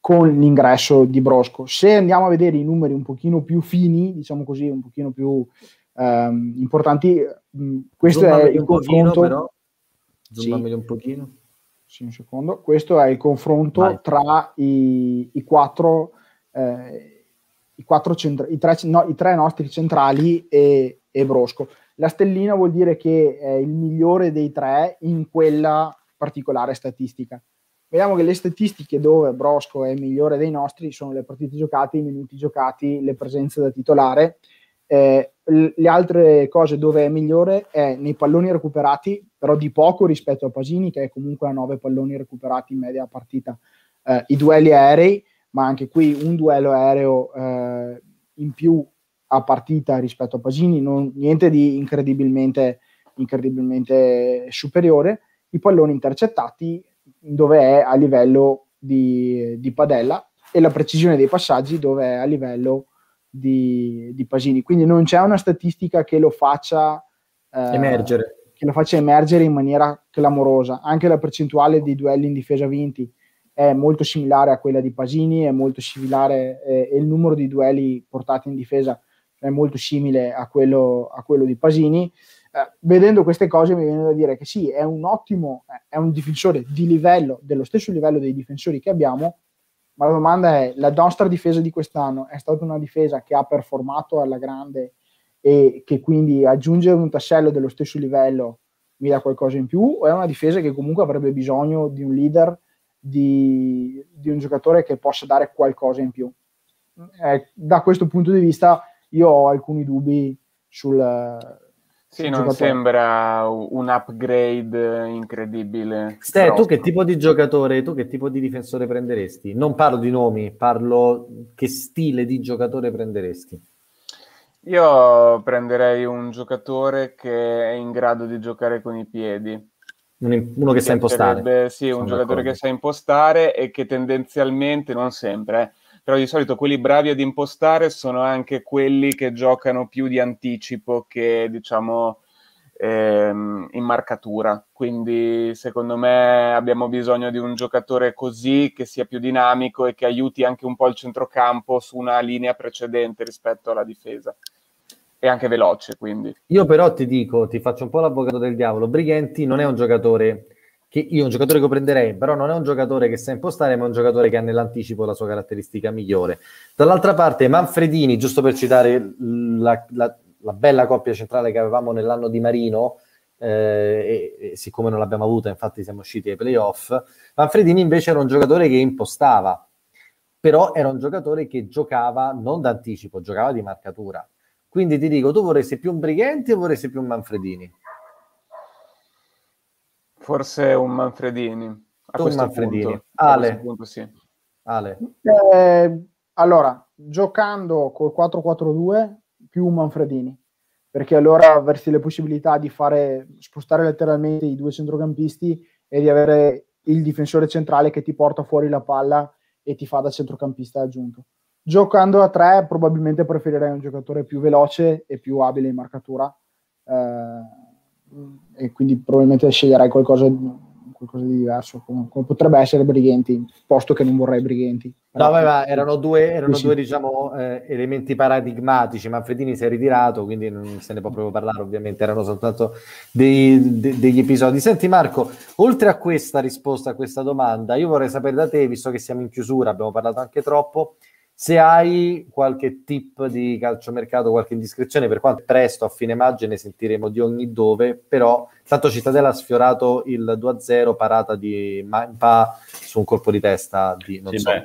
con l'ingresso di Brosco. Se andiamo a vedere i numeri un pochino più fini, diciamo così, un pochino più ehm, importanti, mh, questo Zoom è il confronto... Pochino. Sì. un pochino. Sì, un secondo. Questo è il confronto Vai. tra i, i quattro eh, i, centra- i, tre, no, i, tre, nostri centrali e, e, Brosco. La stellina vuol dire che è il migliore dei tre in quella particolare statistica. Vediamo che le statistiche dove Brosco è migliore dei nostri sono le partite giocate, i minuti giocati, le presenze da titolare. Eh, le altre cose dove è migliore è nei palloni recuperati, però di poco rispetto a Pasini, che è comunque a 9 palloni recuperati in media partita. Eh, I duelli aerei, ma anche qui un duello aereo eh, in più a partita rispetto a Pasini, non, niente di incredibilmente, incredibilmente superiore. I palloni intercettati dove è a livello di, di, Padella e la precisione dei passaggi dove è a livello di, di Pasini. Quindi non c'è una statistica che lo faccia eh, emergere. Che lo faccia emergere in maniera clamorosa. Anche la percentuale di duelli in difesa vinti è molto similare a quella di Pasini, è molto similare eh, il numero di duelli portati in difesa è molto simile a quello, a quello di Pasini. Eh, vedendo queste cose mi viene da dire che sì, è un ottimo, è un difensore di livello, dello stesso livello dei difensori che abbiamo, ma la domanda è, la nostra difesa di quest'anno è stata una difesa che ha performato alla grande e che quindi aggiungere un tassello dello stesso livello mi dà qualcosa in più o è una difesa che comunque avrebbe bisogno di un leader di, di un giocatore che possa dare qualcosa in più. Eh, da questo punto di vista io ho alcuni dubbi sul... Sì, sul non giocatore. sembra un upgrade incredibile. Ste, tu che tipo di giocatore, tu che tipo di difensore prenderesti? Non parlo di nomi, parlo che stile di giocatore prenderesti. Io prenderei un giocatore che è in grado di giocare con i piedi uno che sa impostare. Sì, un giocatore d'accordo. che sa impostare e che tendenzialmente, non sempre, eh, però di solito quelli bravi ad impostare sono anche quelli che giocano più di anticipo che diciamo ehm, in marcatura. Quindi secondo me abbiamo bisogno di un giocatore così che sia più dinamico e che aiuti anche un po' il centrocampo su una linea precedente rispetto alla difesa. E anche veloce, quindi. Io però ti dico, ti faccio un po' l'avvocato del diavolo, Brighenti non è un giocatore che io un giocatore che prenderei, però non è un giocatore che sa impostare, ma è un giocatore che ha nell'anticipo la sua caratteristica migliore. Dall'altra parte, Manfredini, giusto per citare la, la, la bella coppia centrale che avevamo nell'anno di Marino, eh, e, e, siccome non l'abbiamo avuta, infatti siamo usciti ai playoff, Manfredini invece era un giocatore che impostava, però era un giocatore che giocava non d'anticipo, giocava di marcatura. Quindi ti dico, tu vorresti più un Brighenti o vorresti più un Manfredini? Forse un Manfredini. A un Manfredini. Punto, Ale. Punto, sì. Ale. Eh, allora, giocando col 4-4-2 più un Manfredini, perché allora avresti le possibilità di fare spostare letteralmente i due centrocampisti e di avere il difensore centrale che ti porta fuori la palla e ti fa da centrocampista aggiunto. Giocando a tre, probabilmente preferirei un giocatore più veloce e più abile in marcatura. Eh, e quindi probabilmente sceglierai qualcosa, qualcosa di diverso, come, come, potrebbe essere Brighenti, posto che non vorrei Brighenti. No, vabbè, erano due, erano sì, due diciamo, eh, elementi paradigmatici. Manfredini si è ritirato, quindi non se ne può proprio parlare, ovviamente, erano soltanto dei, de, degli episodi. Senti Marco, oltre a questa risposta a questa domanda, io vorrei sapere da te, visto che siamo in chiusura, abbiamo parlato anche troppo, se hai qualche tip di calciomercato, qualche indiscrezione, per quanto presto a fine maggio ne sentiremo di ogni dove, però tanto Cittadella ha sfiorato il 2-0 parata di Mampa su un colpo di testa di non sì, so. Beh,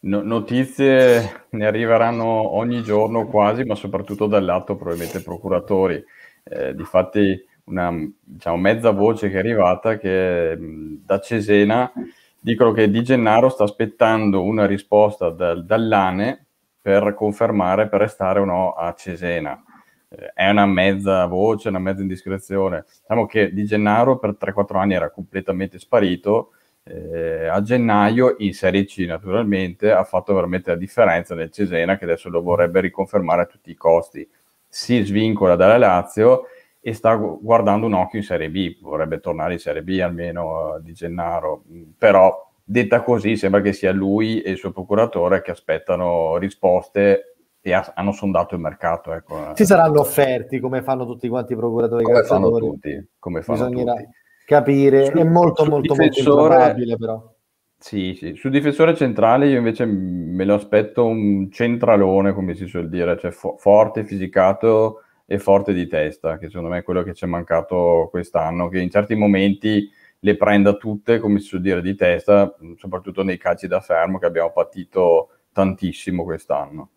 no, notizie ne arriveranno ogni giorno quasi, ma soprattutto dal lato probabilmente procuratori. Eh, difatti una diciamo, mezza voce che è arrivata che da Cesena dicono che Di Gennaro sta aspettando una risposta dal, dall'ANE per confermare per restare o no a Cesena. Eh, è una mezza voce, una mezza indiscrezione. Diciamo che Di Gennaro per 3-4 anni era completamente sparito. Eh, a gennaio in Serie C naturalmente ha fatto veramente la differenza nel Cesena che adesso lo vorrebbe riconfermare a tutti i costi. Si svincola dalla Lazio e sta guardando un occhio in Serie B, vorrebbe tornare in Serie B almeno uh, di Gennaro, però detta così sembra che sia lui e il suo procuratore che aspettano risposte e ha, hanno sondato il mercato. Ecco. Ci saranno offerti come fanno tutti quanti i procuratori come fanno tutti, come fanno Bisognerà tutti. capire, su, è molto molto molto improbabile però. Sì, sì, sul difensore centrale io invece me lo aspetto un centralone, come si suol dire, cioè fo- forte, fisicato, e forte di testa, che secondo me è quello che ci è mancato quest'anno, che in certi momenti le prenda tutte, come si suol dire, di testa, soprattutto nei calci da fermo che abbiamo patito tantissimo quest'anno.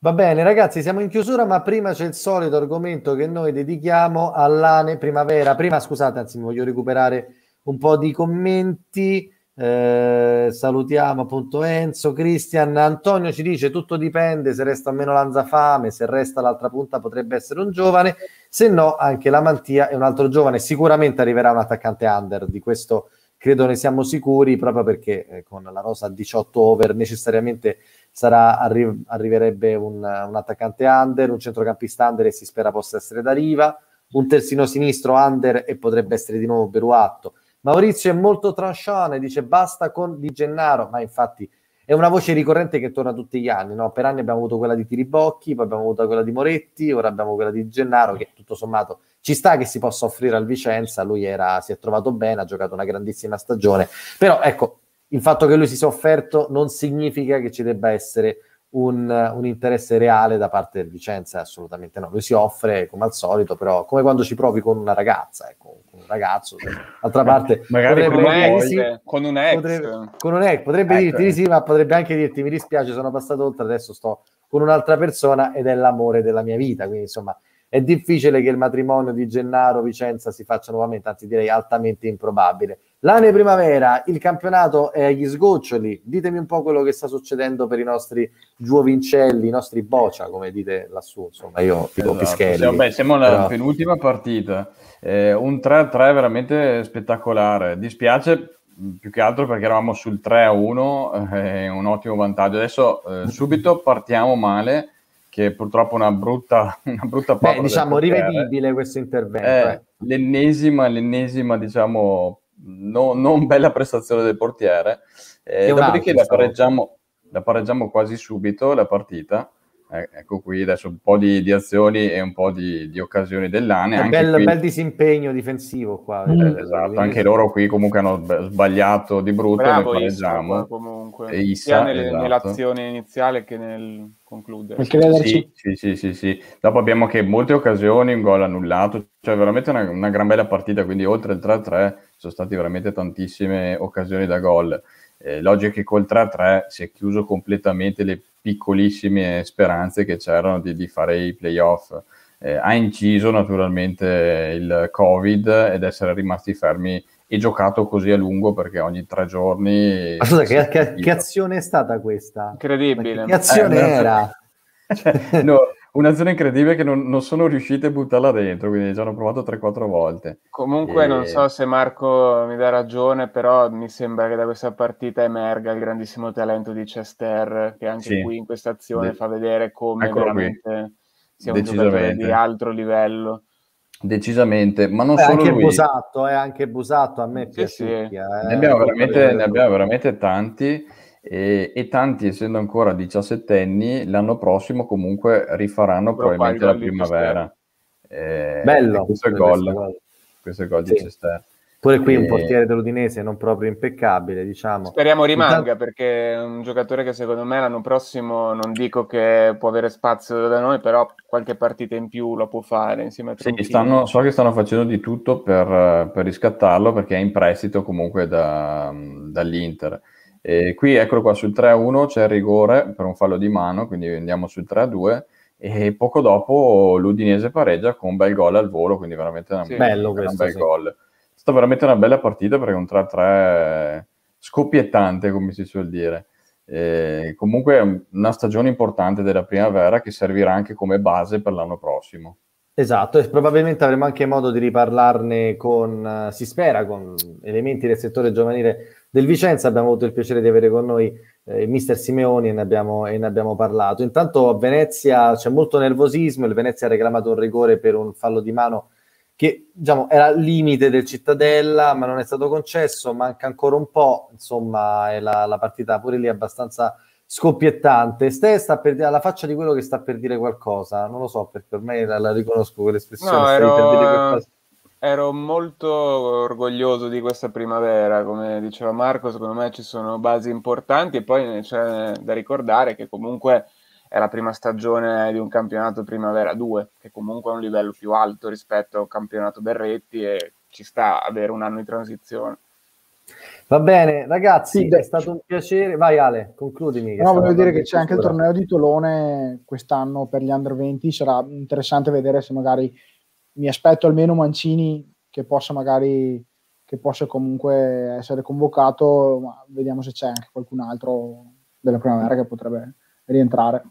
Va bene ragazzi, siamo in chiusura, ma prima c'è il solito argomento che noi dedichiamo all'ANE Primavera. Prima, scusate, anzi, mi voglio recuperare un po' di commenti. Eh, salutiamo appunto Enzo, Cristian, Antonio ci dice tutto dipende se resta meno Lanzafame, se resta l'altra punta potrebbe essere un giovane, se no anche la Mantia è un altro giovane, sicuramente arriverà un attaccante under, di questo credo ne siamo sicuri proprio perché eh, con la rosa 18 over necessariamente sarà, arri- arriverebbe un, un, attaccante under, un centrocampista under e si spera possa essere da Riva, un terzino sinistro under e potrebbe essere di nuovo Beruatto Maurizio è molto tranchant, dice basta con Di Gennaro, ma infatti è una voce ricorrente che torna tutti gli anni, no? per anni abbiamo avuto quella di Tiribocchi, poi abbiamo avuto quella di Moretti, ora abbiamo quella di Gennaro che tutto sommato ci sta che si possa offrire al Vicenza, lui era, si è trovato bene, ha giocato una grandissima stagione, però ecco, il fatto che lui si sia offerto non significa che ci debba essere un, un, interesse reale da parte del Vicenza, assolutamente no. Lui si offre come al solito, però come quando ci provi con una ragazza, ecco, con un ragazzo. D'altra parte, magari con, un ex, sì, con un ex, potrebbe, con un ex, potrebbe ecco. dirti di sì, ma potrebbe anche dirti mi dispiace, sono passato oltre, adesso sto con un'altra persona ed è l'amore della mia vita. Quindi, insomma, è difficile che il matrimonio di Gennaro-Vicenza si faccia nuovamente, anzi direi altamente improbabile. L'anno primavera, il campionato è agli sgoccioli. Ditemi un po' quello che sta succedendo per i nostri giovincelli, i nostri boccia, come dite lassù. Insomma, io dico esatto. Pischelli. Siamo, beh, siamo alla però... penultima partita. Eh, un 3-3 veramente spettacolare. Dispiace più che altro perché eravamo sul 3-1, eh, un ottimo vantaggio. Adesso eh, subito partiamo male che purtroppo una brutta, [laughs] una brutta Beh, diciamo rivedibile questo intervento. È eh. l'ennesima, l'ennesima, diciamo, no, non bella prestazione del portiere. Eh, dopodiché la pareggiamo, la pareggiamo quasi subito la partita eh, ecco qui adesso un po' di, di azioni e un po' di, di occasioni dell'ANE. Un bel, qui... bel, disimpegno difensivo qua. Mm. Eh, esatto, anche loro qui comunque hanno sbagliato di brutto, Bravo, noi pareggiamo. comunque, e Issa, sia nelle, esatto. nell'azione iniziale che nel concludere. Sì, sì, sì, sì, sì, Dopo abbiamo che molte occasioni, un gol annullato, cioè veramente una, una gran bella partita, quindi oltre il 3-3 sono state veramente tantissime occasioni da gol. Eh, logico che col 3-3 si è chiuso completamente le piccolissime speranze che c'erano di, di fare i playoff. Eh, ha inciso naturalmente il Covid ed essere rimasti fermi e giocato così a lungo perché ogni tre giorni. Ma scusa, che, che, che, azione è stata questa? Incredibile. Che azione eh, era? [laughs] no, un'azione incredibile che non, non, sono riusciti a buttarla dentro, quindi ci hanno provato 3-4 volte. Comunque e... non so se Marco mi dà ragione, però mi sembra che da questa partita emerga il grandissimo talento di Chester, che anche sì. qui in questa azione De... fa vedere come Eccolo veramente qui. sia un giocatore di alto livello. Decisamente, ma non Beh, solo anche lui. Busato, eh, anche Busato a me sì, piace. Sì. Eh, ne, abbiamo veramente, ne abbiamo veramente tanti e, e, tanti, essendo ancora diciassettenni, l'anno prossimo comunque rifaranno Però probabilmente la primavera. Eh, Bello. Questo è il gol. Questo è gol sì. di Cester. Pure qui e... un portiere dell'Udinese non proprio impeccabile, diciamo. Speriamo rimanga Intanto... perché è un giocatore che secondo me l'anno prossimo non dico che può avere spazio da noi, però qualche partita in più la può fare insieme a sì, stanno, So che stanno facendo di tutto per, per riscattarlo perché è in prestito comunque da, dall'Inter. E qui eccolo qua sul 3-1 c'è il rigore per un fallo di mano, quindi andiamo sul 3-2 e poco dopo l'Udinese pareggia con un bel gol al volo, quindi veramente una, sì, bello questo, un bel sì. gol. È stata veramente una bella partita perché è un 3-3 scoppiettante, come si suol dire. E comunque una stagione importante della primavera che servirà anche come base per l'anno prossimo. Esatto, e probabilmente avremo anche modo di riparlarne con, si spera, con elementi del settore giovanile del Vicenza abbiamo avuto il piacere di avere con noi eh, mister Simeoni e ne, abbiamo, e ne, abbiamo, parlato. Intanto a Venezia c'è molto nervosismo, il Venezia ha reclamato un rigore per un fallo di mano che diciamo, era al limite del Cittadella, ma non è stato concesso, manca ancora un po', insomma è la, la partita pure lì abbastanza scoppiettante. Ste sta per dire alla faccia di quello che sta per dire qualcosa, non lo so perché ormai la, la riconosco quell'espressione. No, ero, ero molto orgoglioso di questa primavera, come diceva Marco, secondo me ci sono basi importanti e poi c'è da ricordare che comunque è la prima stagione di un campionato primavera 2, che comunque è un livello più alto rispetto al campionato Berretti e ci sta avere un anno di transizione. Va bene, ragazzi, sì, è stato un piacere. Vai Ale, concludimi. No, voglio dire che c'è anche il torneo di Tolone quest'anno per gli under 20, sarà interessante vedere se magari mi aspetto almeno Mancini che possa magari che possa comunque essere convocato, ma vediamo se c'è anche qualcun altro della primavera che potrebbe rientrare.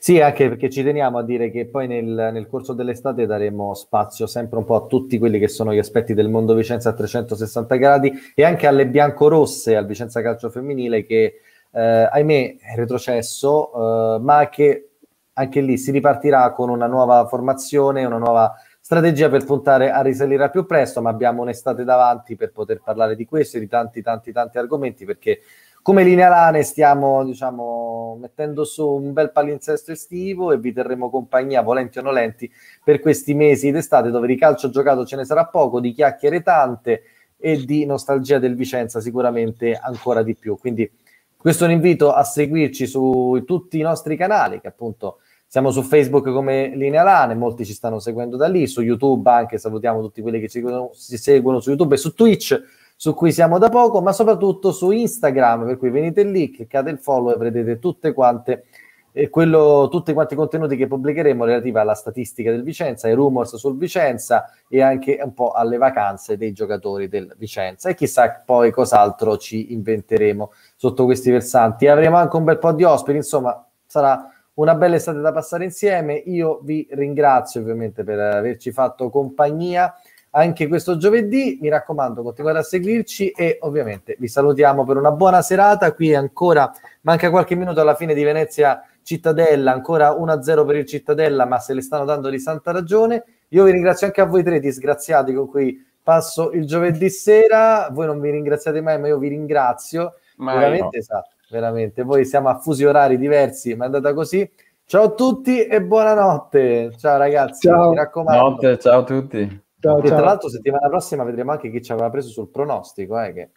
Sì, anche perché ci teniamo a dire che poi nel, nel, corso dell'estate daremo spazio sempre un po' a tutti quelli che sono gli aspetti del mondo Vicenza a 360 gradi e anche alle biancorosse, al Vicenza Calcio Femminile che eh, ahimè è retrocesso, eh, ma che anche lì si ripartirà con una nuova formazione, una nuova strategia per puntare a risalire al più presto, ma abbiamo un'estate davanti per poter parlare di questo e di tanti, tanti, tanti argomenti, perché come linea Lane stiamo, diciamo, mettendo su un bel palinsesto estivo e vi terremo compagnia, volenti o nolenti, per questi mesi d'estate dove di calcio giocato ce ne sarà poco, di chiacchiere tante e di nostalgia del Vicenza sicuramente ancora di più. Quindi questo è un invito a seguirci su tutti i nostri canali, che appunto siamo su Facebook come Linea Lane, molti ci stanno seguendo da lì, su YouTube anche salutiamo tutti quelli che ci seguono, ci seguono su YouTube e su Twitch, su cui siamo da poco, ma soprattutto su Instagram, per cui venite lì, cliccate il follow e vedete tutte quante e quello, tutti quanti i contenuti che pubblicheremo relativi alla statistica del Vicenza, ai rumors sul Vicenza e anche un po' alle vacanze dei giocatori del Vicenza e chissà poi cos'altro ci inventeremo sotto questi versanti. Avremo anche un bel po' di ospiti, insomma sarà una bella estate da passare insieme. Io vi ringrazio ovviamente per averci fatto compagnia anche questo giovedì. Mi raccomando, continuate a seguirci e ovviamente vi salutiamo per una buona serata. Qui ancora manca qualche minuto alla fine di Venezia Cittadella, ancora 1-0 per il Cittadella, ma se le stanno dando di santa ragione. Io vi ringrazio anche a voi tre disgraziati con cui passo il giovedì sera. Voi non vi ringraziate mai, ma io vi ringrazio. Ma veramente, no. esatto, veramente. Voi siamo a fusi orari diversi, ma è andata così. Ciao a tutti e buonanotte. Ciao ragazzi, ciao. mi raccomando. Notte, ciao a tutti. Ciao, e ciao. tra l'altro settimana prossima vedremo anche chi ci aveva preso sul pronostico, eh, che è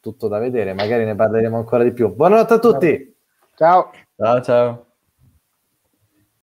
tutto da vedere, magari ne parleremo ancora di più. Buonanotte a tutti. Ciao. Ciao ciao.